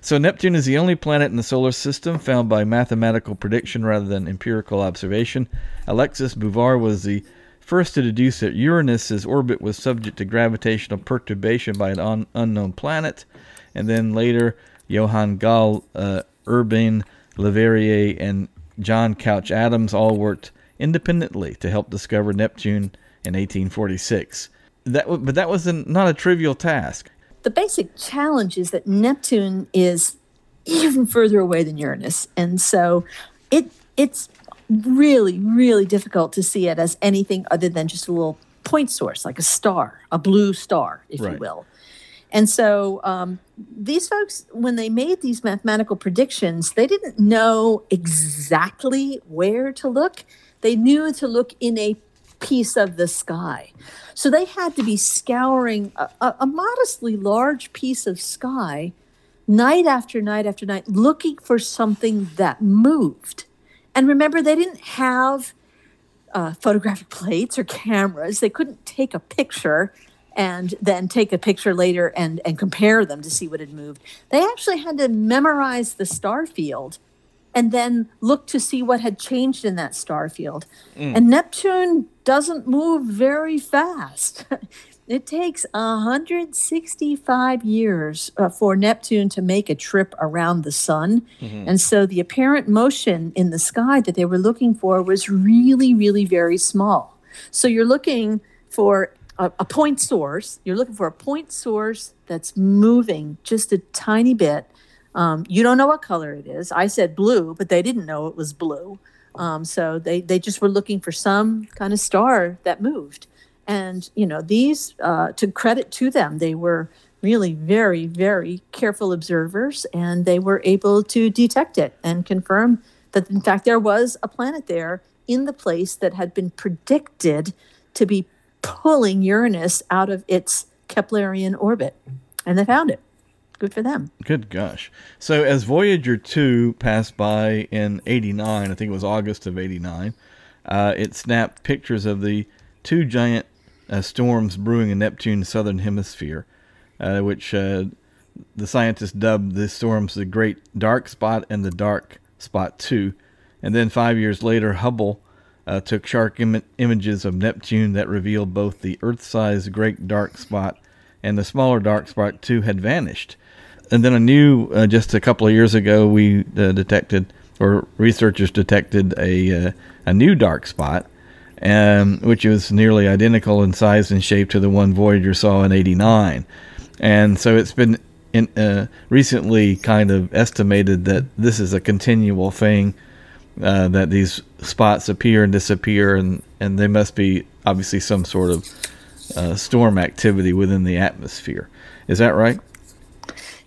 So Neptune is the only planet in the solar system found by mathematical prediction rather than empirical observation. Alexis Bouvard was the first to deduce that Uranus's orbit was subject to gravitational perturbation by an un- unknown planet, and then later Johann Galle, uh, Urbain Le Verrier, and John Couch Adams all worked independently to help discover Neptune in 1846. That, but that was an, not a trivial task the basic challenge is that Neptune is even further away than Uranus, and so it it's really really difficult to see it as anything other than just a little point source, like a star, a blue star, if right. you will. And so um, these folks, when they made these mathematical predictions, they didn't know exactly where to look. They knew to look in a piece of the sky. So they had to be scouring a, a, modestly large piece of sky night after night after night, looking for something that moved. And remember, they didn't have uh, photographic plates or cameras. They couldn't take a picture and then take a picture later and, and compare them to see what had moved. They actually had to memorize the star field and then look to see what had changed in that star field. Mm. And Neptune doesn't move very fast. it takes 165 years uh, for Neptune to make a trip around the sun. Mm-hmm. And so the apparent motion in the sky that they were looking for was really, really very small. So you're looking for a, a point source, you're looking for a point source that's moving just a tiny bit um, you don't know what color it is. I said blue, but they didn't know it was blue. Um, so they, they just were looking for some kind of star that moved. And, you know, these, uh, to credit to them, they were really very, very careful observers and they were able to detect it and confirm that, in fact, there was a planet there in the place that had been predicted to be pulling Uranus out of its Keplerian orbit. And they found it good for them. Good gosh. So as Voyager 2 passed by in 89, I think it was August of 89, uh, it snapped pictures of the two giant uh, storms brewing in Neptune's southern hemisphere, uh, which uh, the scientists dubbed the storms the Great Dark Spot and the Dark Spot 2. And then five years later, Hubble uh, took sharp Im- images of Neptune that revealed both the Earth-sized great dark spot and the smaller dark spot too had vanished. And then a new, uh, just a couple of years ago, we uh, detected, or researchers detected a uh, a new dark spot, um, which was nearly identical in size and shape to the one Voyager saw in '89. And so it's been in, uh, recently kind of estimated that this is a continual thing uh, that these spots appear and disappear, and, and they must be obviously some sort of uh, storm activity within the atmosphere. Is that right?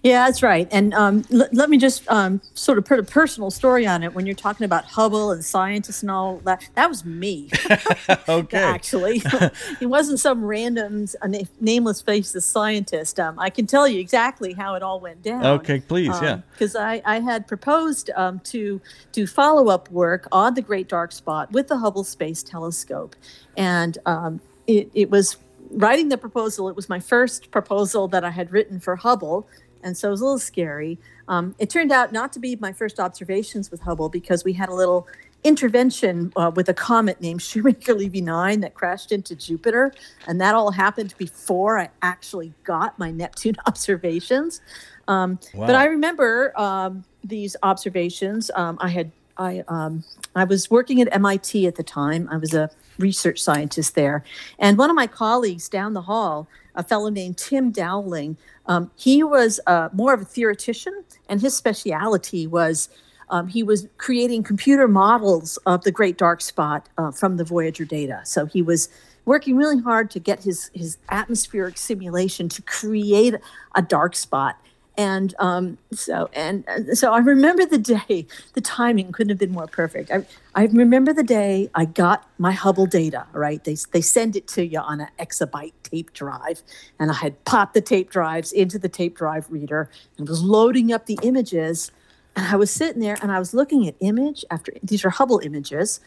Yeah, that's right. And um, l- let me just um, sort of put a personal story on it. When you're talking about Hubble and scientists and all that, that was me. okay. Actually, it wasn't some random, na- nameless faceless scientist. Um, I can tell you exactly how it all went down. Okay, please, yeah. Because I, I had proposed um, to do follow up work on the Great Dark Spot with the Hubble Space Telescope. And um, it, it was writing the proposal, it was my first proposal that I had written for Hubble and so it was a little scary. Um, it turned out not to be my first observations with Hubble because we had a little intervention uh, with a comet named Shoemaker Levy 9 that crashed into Jupiter. And that all happened before I actually got my Neptune observations. Um, Wow. But I remember um, these observations. Um, I had I um, I was working at MIT at the time. I was a research scientist there, and one of my colleagues down the hall, a fellow named Tim Dowling, um, he was uh, more of a theoretician, and his specialty was um, he was creating computer models of the Great Dark Spot uh, from the Voyager data. So he was working really hard to get his his atmospheric simulation to create a dark spot. And um, so and so I remember the day. The timing couldn't have been more perfect. I, I remember the day I got my Hubble data. Right, they they send it to you on an exabyte tape drive, and I had popped the tape drives into the tape drive reader and was loading up the images. And I was sitting there and I was looking at image after these are Hubble images,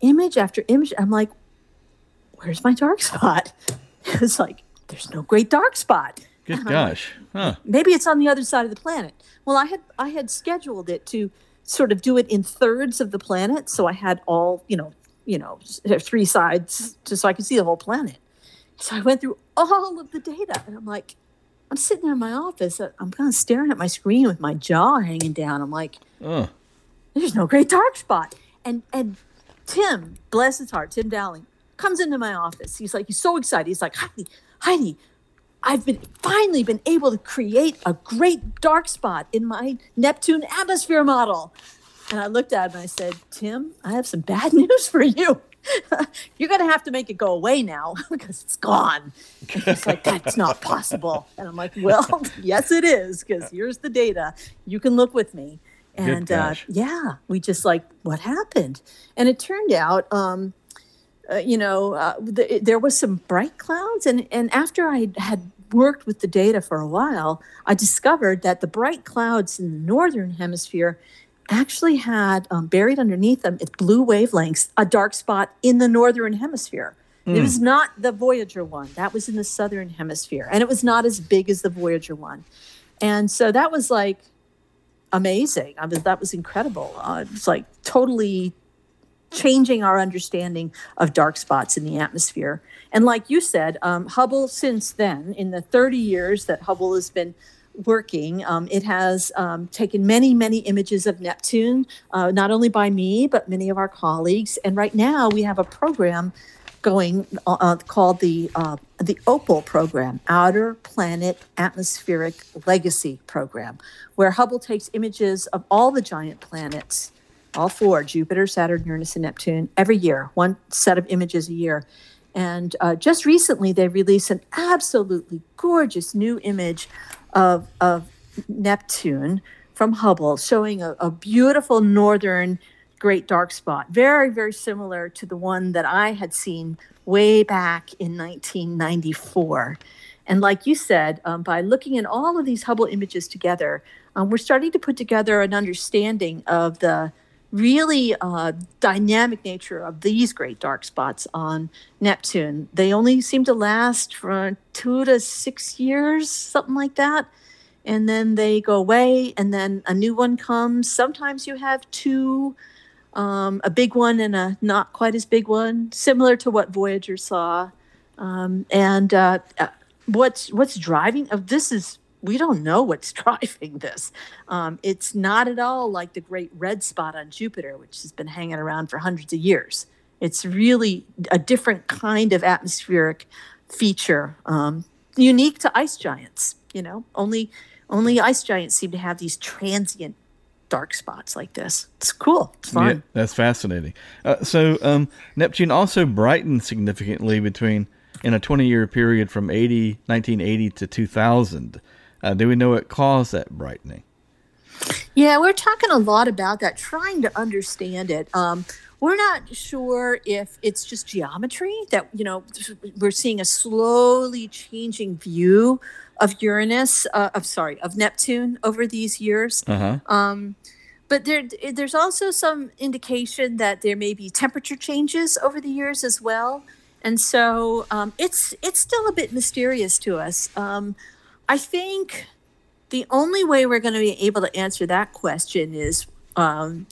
image after image. I'm like, where's my dark spot? It's like, there's no great dark spot. Good gosh. Huh. Maybe it's on the other side of the planet. Well, I had I had scheduled it to sort of do it in thirds of the planet, so I had all you know, you know, three sides, just so I could see the whole planet. So I went through all of the data, and I'm like, I'm sitting there in my office, uh, I'm kind of staring at my screen with my jaw hanging down. I'm like, Oh, there's no great dark spot. And and Tim, bless his heart, Tim Dowling, comes into my office. He's like, he's so excited. He's like, Heidi, Heidi, I've been finally been able to create a great dark spot in my Neptune atmosphere model. And I looked at him and I said, Tim, I have some bad news for you. You're going to have to make it go away now because it's gone. And he's like, that's not possible. And I'm like, well, yes, it is because here's the data. You can look with me. And uh, yeah, we just like, what happened? And it turned out, um, uh, you know, uh, th- there was some bright clouds, and and after I had worked with the data for a while, I discovered that the bright clouds in the northern hemisphere actually had um, buried underneath them at blue wavelengths a dark spot in the northern hemisphere. It was not the Voyager one; that was in the southern hemisphere, and it was not as big as the Voyager one. And so that was like amazing. I mean, that was incredible. Uh, it's like totally changing our understanding of dark spots in the atmosphere. And like you said, um, Hubble, since then, in the 30 years that Hubble has been working, um, it has um, taken many, many images of Neptune, uh, not only by me, but many of our colleagues. And right now we have a program going uh, uh, called the uh, the OPAL program, Outer Planet Atmospheric Legacy Program, where Hubble takes images of all the giant planets, all four Jupiter, Saturn, Uranus, and Neptune every year, one set of images a year. And uh, just recently, they released an absolutely gorgeous new image of, of Neptune from Hubble, showing a, a beautiful northern great dark spot, very, very similar to the one that I had seen way back in 1994. And like you said, um, by looking at all of these Hubble images together, um, we're starting to put together an understanding of the really uh, dynamic nature of these great dark spots on Neptune. They only seem to last for two to six years, something like that. And then they go away, and then a new one comes. Sometimes you have two um, a big one and a not quite as big one, similar to what Voyager saw. Um, and uh, uh, what's what's driving of this is we don't know what's driving this. Um, it's not at all like the great red spot on Jupiter, which has been hanging around for hundreds of years. It's really a different kind of atmospheric feature, um, unique to ice giants. You know, only only ice giants seem to have these transient dark spots like this. It's cool. It's fun. Yeah, that's fascinating. Uh, so um, Neptune also brightened significantly between in a 20 year period from 80, 1980 to 2000. Uh, do we know what caused that brightening? Yeah, we're talking a lot about that, trying to understand it. Um, we're not sure if it's just geometry that, you know, we're seeing a slowly changing view of Uranus, uh, of sorry, of Neptune over these years. Uh-huh. Um, but there, there's also some indication that there may be temperature changes over the years as well, and so um, it's it's still a bit mysterious to us. Um, I think the only way we're going to be able to answer that question is um,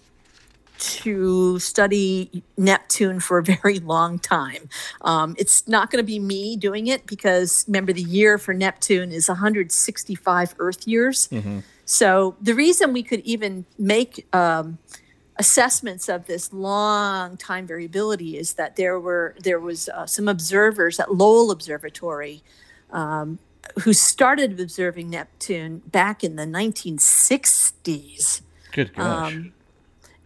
to study Neptune for a very long time. Um, it's not going to be me doing it because remember, the year for Neptune is 165 Earth years. Mm-hmm. So the reason we could even make um, assessments of this long time variability is that there were there was uh, some observers at Lowell Observatory um, who started observing Neptune back in the 1960s. Good gosh. Um,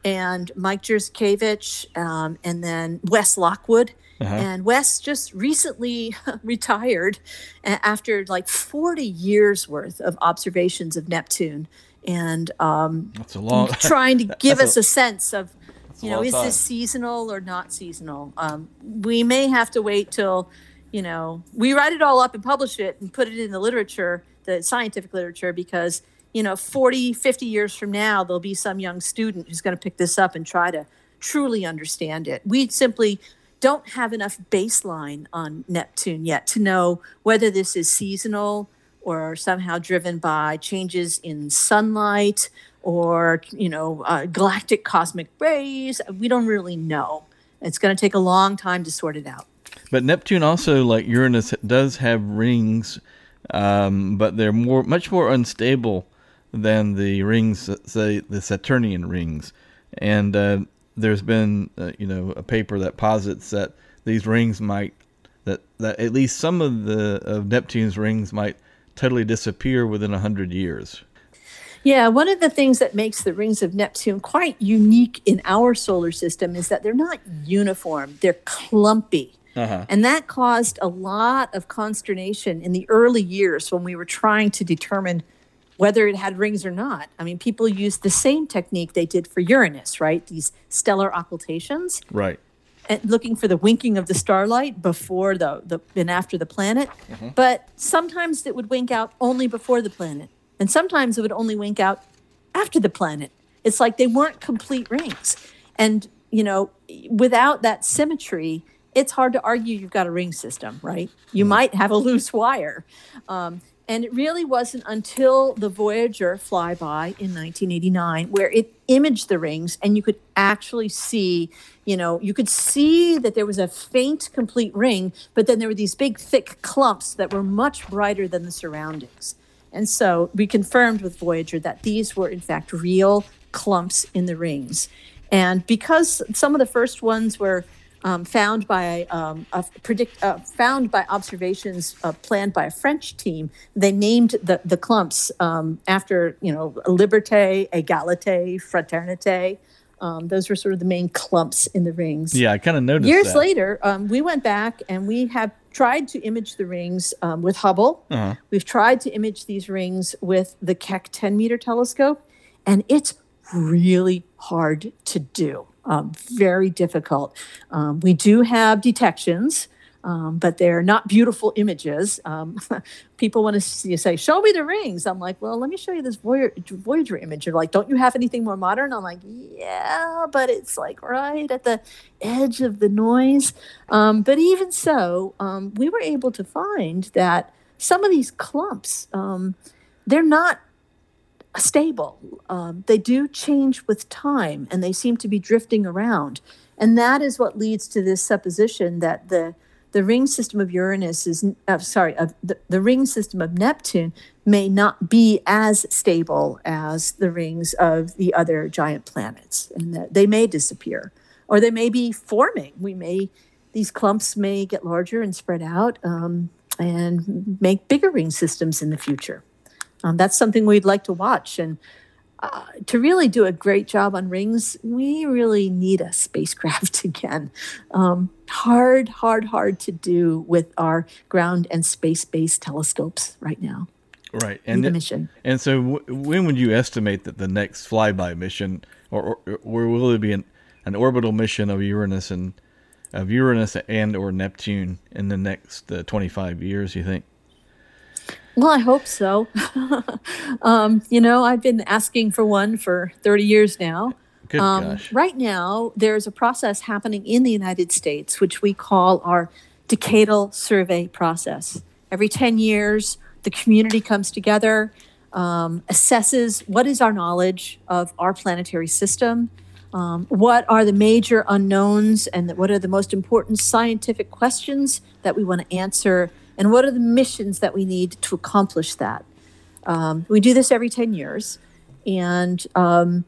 and Mike Jerzykiewicz, um, and then Wes Lockwood. Uh-huh. And Wes just recently retired after like 40 years worth of observations of Neptune and um, that's a long, trying to give us a, a, sense of, you know, is time. this seasonal or not seasonal? Um, we may have to wait till, you know, we write it all up and publish it and put it in the literature, the scientific literature, because you know 40 50 years from now there'll be some young student who's going to pick this up and try to truly understand it. We simply don't have enough baseline on neptune yet to know whether this is seasonal or somehow driven by changes in sunlight or you know uh, galactic cosmic rays. We don't really know. It's going to take a long time to sort it out but neptune also like uranus does have rings um, but they're more much more unstable than the rings, say the Saturnian rings. And uh, there's been, uh, you know, a paper that posits that these rings might, that, that at least some of the of Neptune's rings might totally disappear within a hundred years. Yeah, one of the things that makes the rings of Neptune quite unique in our solar system is that they're not uniform; they're clumpy. Uh-huh. And that caused a lot of consternation in the early years when we were trying to determine whether it had rings or not. I mean, people used the same technique they did for Uranus, right? These stellar occultations. Right. And looking for the winking of the starlight before the, the and after the planet. Mm-hmm. But sometimes it would wink out only before the planet. And sometimes it would only wink out after the planet. It's like they weren't complete rings. And, you know, without that symmetry, it's hard to argue you've got a ring system, right? You mm. might have a loose wire. Um, and it really wasn't until the Voyager flyby in 1989 where it imaged the rings and you could actually see, you know, you could see that there was a faint complete ring, but then there were these big thick clumps that were much brighter than the surroundings. And so we confirmed with Voyager that these were in fact real clumps in the rings. And because some of the first ones were um, found by um, predict uh, found by observations uh, planned by a French team. They named the the clumps um, after you know Liberté, Égalité, Fraternité. Um, those were sort of the main clumps in the rings. Yeah, I kind of noticed. Years that. later, um, we went back and we have tried to image the rings um, with Hubble. Uh-huh. We've tried to image these rings with the Keck 10 meter telescope, and it's really hard to do um, very difficult. Um, we do have detections. Um, but they're not beautiful images. Um, people want to see, say, "Show me the rings." I'm like, "Well, let me show you this Voyager, Voyager image." They're like, "Don't you have anything more modern?" I'm like, "Yeah, but it's like right at the edge of the noise." Um, but even so, um, we were able to find that some of these clumps, um, they're not stable. Um, they do change with time, and they seem to be drifting around, and that is what leads to this supposition that the the ring system of Uranus is uh, sorry, of the, the ring system of Neptune may not be as stable as the rings of the other giant planets, and that they may disappear, or they may be forming. We may these clumps may get larger and spread out um, and make bigger ring systems in the future. Um, that's something we'd like to watch. And uh, to really do a great job on rings, we really need a spacecraft again. Um, hard, hard, hard to do with our ground and space based telescopes right now. Right, and the mission. And so, w- when would you estimate that the next flyby mission, or, or, or will it be an, an orbital mission of Uranus and of Uranus and or Neptune in the next uh, 25 years? You think? Well, I hope so. um, you know, I've been asking for one for 30 years now. Good um, gosh. Right now, there's a process happening in the United States, which we call our decadal survey process. Every 10 years, the community comes together, um, assesses what is our knowledge of our planetary system, um, what are the major unknowns, and what are the most important scientific questions that we want to answer and what are the missions that we need to accomplish that. Um, we do this every 10 years, and um,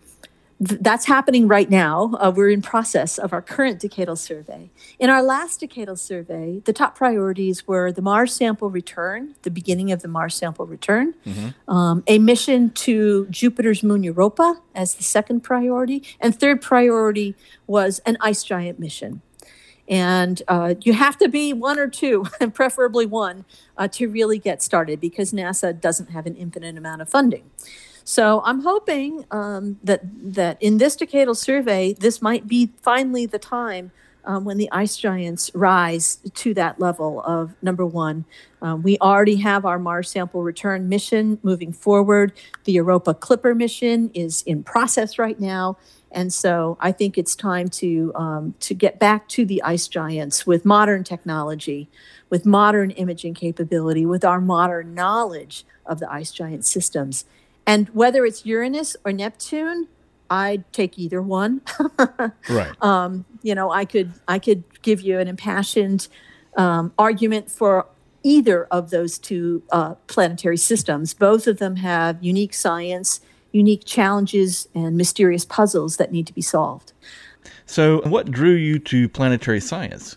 th- that's happening right now. Uh, we're in process of our current decadal survey. In our last decadal survey, the top priorities were the Mars sample return, the beginning of the Mars sample return, mm-hmm. um, a mission to Jupiter's moon Europa as the second priority, and third priority was an ice giant mission. And uh, you have to be one or two, and preferably one, uh, to really get started because NASA doesn't have an infinite amount of funding. So I'm hoping um, that that in this decadal survey, this might be finally the time um, when the ice giants rise to that level of number one. Um, we already have our Mars sample return mission moving forward. The Europa Clipper mission is in process right now, and so I think it's time to um, to get back to the ice giants with modern technology, with modern imaging capability, with our modern knowledge of the ice giant systems. And whether it's Uranus or Neptune, I'd take either one. right. Um, you know, I could I could give you an impassioned um, argument for either of those two uh, planetary systems. Both of them have unique science unique challenges and mysterious puzzles that need to be solved. So, what drew you to planetary science?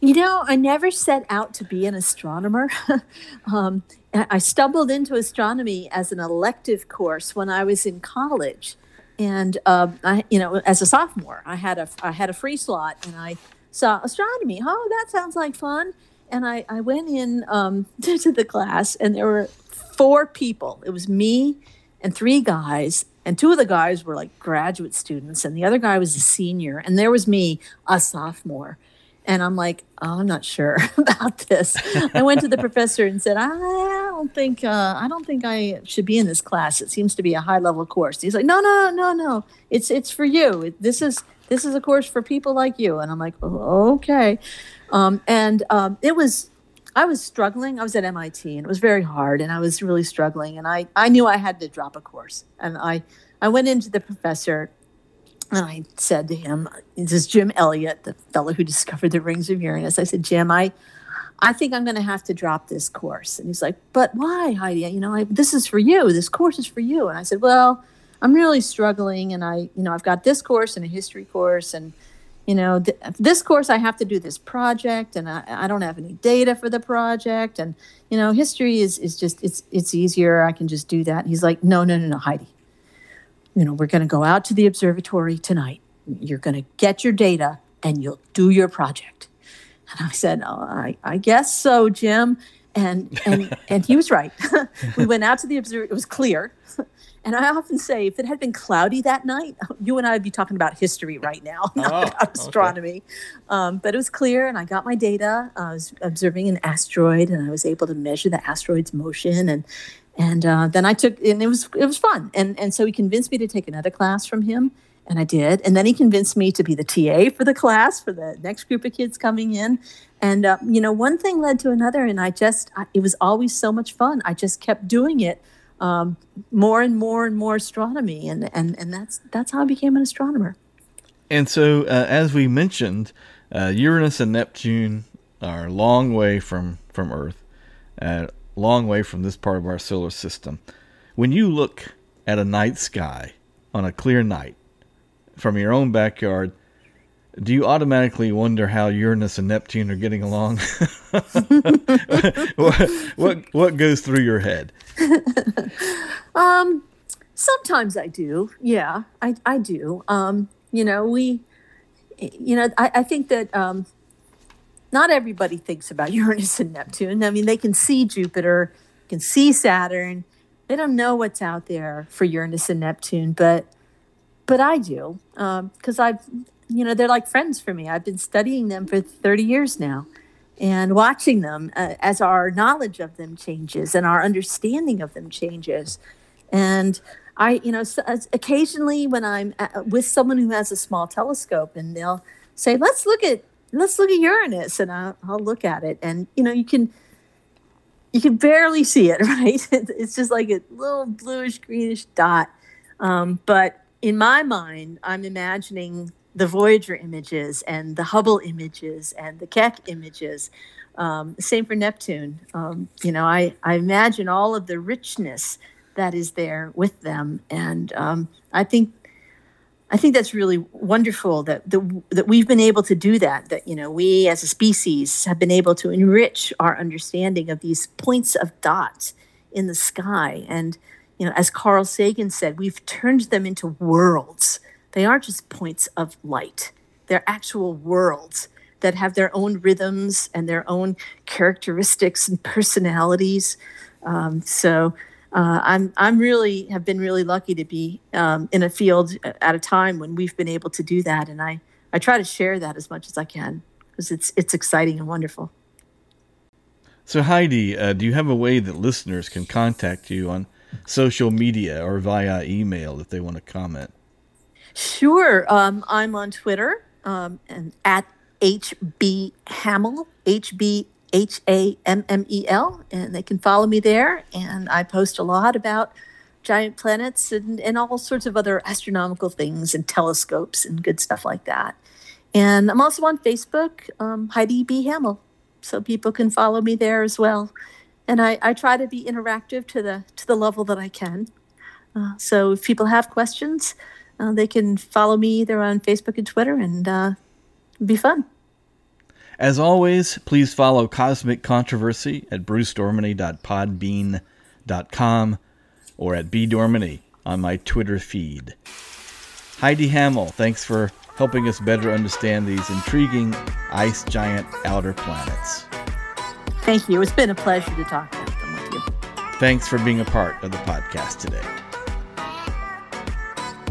You know, I never set out to be an astronomer. um, I stumbled into astronomy as an elective course when I was in college, and um, I, you know, as a sophomore, I had a I had a free slot, and I saw astronomy. Oh, that sounds like fun! And I I went in um, to the class, and there were four people. It was me and three guys and two of the guys were like graduate students and the other guy was a senior and there was me a sophomore. And i'm like oh, i'm not sure about this. I went to the professor and said i don't think uh, i don't think i should be in this class. It seems to be a high level course. He's like no no no no. It's it's for you. This is this is a course for people like you. And i'm like oh, okay. Um, and um, it was I was struggling. I was at MIT and it was very hard and I was really struggling and I, I knew I had to drop a course. And I, I went into the professor and I said to him, this is Jim Elliott, the fellow who discovered the rings of Uranus. I said, Jim, I, I think I'm going to have to drop this course. And he's like, but why, Heidi? You know, I, this is for you. This course is for you. And I said, well, I'm really struggling and I, you know, I've got this course and a history course and you know, th- this course I have to do this project and I, I don't have any data for the project. And, you know, history is, is just, it's, it's easier. I can just do that. And he's like, no, no, no, no, Heidi, you know, we're going to go out to the observatory tonight. You're going to get your data and you'll do your project. And I said, oh, I, I guess so, Jim. And, and, and he was right. we went out to the observatory. It was clear. And I often say, if it had been cloudy that night, you and I would be talking about history right now, not oh, about astronomy. Okay. Um, but it was clear, and I got my data. I was observing an asteroid, and I was able to measure the asteroid's motion. And and uh, then I took, and it was it was fun. And and so he convinced me to take another class from him, and I did. And then he convinced me to be the TA for the class for the next group of kids coming in. And uh, you know, one thing led to another, and I just I, it was always so much fun. I just kept doing it um, more and more and more astronomy, and and and that's that's how I became an astronomer. And so, uh, as we mentioned, uh, Uranus and Neptune are a long way from from Earth, a long way from this part of our solar system. When you look at a night sky on a clear night from your own backyard, do you automatically wonder how Uranus and Neptune are getting along? what, what what goes through your head? um, sometimes I do. Yeah, I I do. Um, you know, we, you know, I, I think that um, not everybody thinks about Uranus and Neptune. I mean, they can see Jupiter, can see Saturn. They don't know what's out there for Uranus and Neptune, but but I do because um, I've you know they're like friends for me. I've been studying them for thirty years now, and watching them uh, as our knowledge of them changes and our understanding of them changes, and I you know so, occasionally when I'm at, with someone who has a small telescope and they'll say let's look at let's look at Uranus and I'll, I'll look at it. And you know you can you can barely see it right? It's just like a little bluish greenish dot. Um, but in my mind, I'm imagining the Voyager images and the Hubble images and the Keck images. Um, same for Neptune. Um, you know, I, I imagine all of the richness that is there with them, and um, I think I think that's really wonderful that the, that we've been able to do that. That you know, we as a species have been able to enrich our understanding of these points of dots in the sky and you know, as Carl Sagan said, we've turned them into worlds. They aren't just points of light, they're actual worlds that have their own rhythms and their own characteristics and personalities. Um, so uh, I'm I'm really have been really lucky to be um, in a field at a time when we've been able to do that, and I I try to share that as much as I can because it's it's exciting and wonderful. So Heidi, uh, do you have a way that listeners can contact you on social media or via email if they want to comment? Sure. Um, I'm on Twitter um, and at HB Hammel, H B H A M M E L, and they can follow me there. And I post a lot about giant planets and, and all sorts of other astronomical things and telescopes and good stuff like that. And I'm also on Facebook, um, Heidi B. Hammel, so people can follow me there as well and I, I try to be interactive to the to the level that I can. Uh, so if people have questions, uh, they can follow me either on Facebook and Twitter, and uh, be fun. As always, please follow Cosmic Controversy at brucedorminey.podbean.com or at bdorminey on my Twitter feed. Heidi Hammel, thanks for helping us better understand these intriguing ice giant outer planets. Thank you. It's been a pleasure to talk about them with you. Thanks for being a part of the podcast today.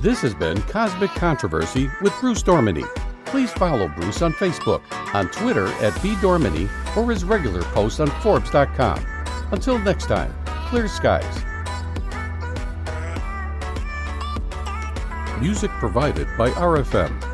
This has been Cosmic Controversy with Bruce Dorminey. Please follow Bruce on Facebook, on Twitter at bdorminey, or his regular posts on Forbes.com. Until next time, clear skies. Music provided by RFM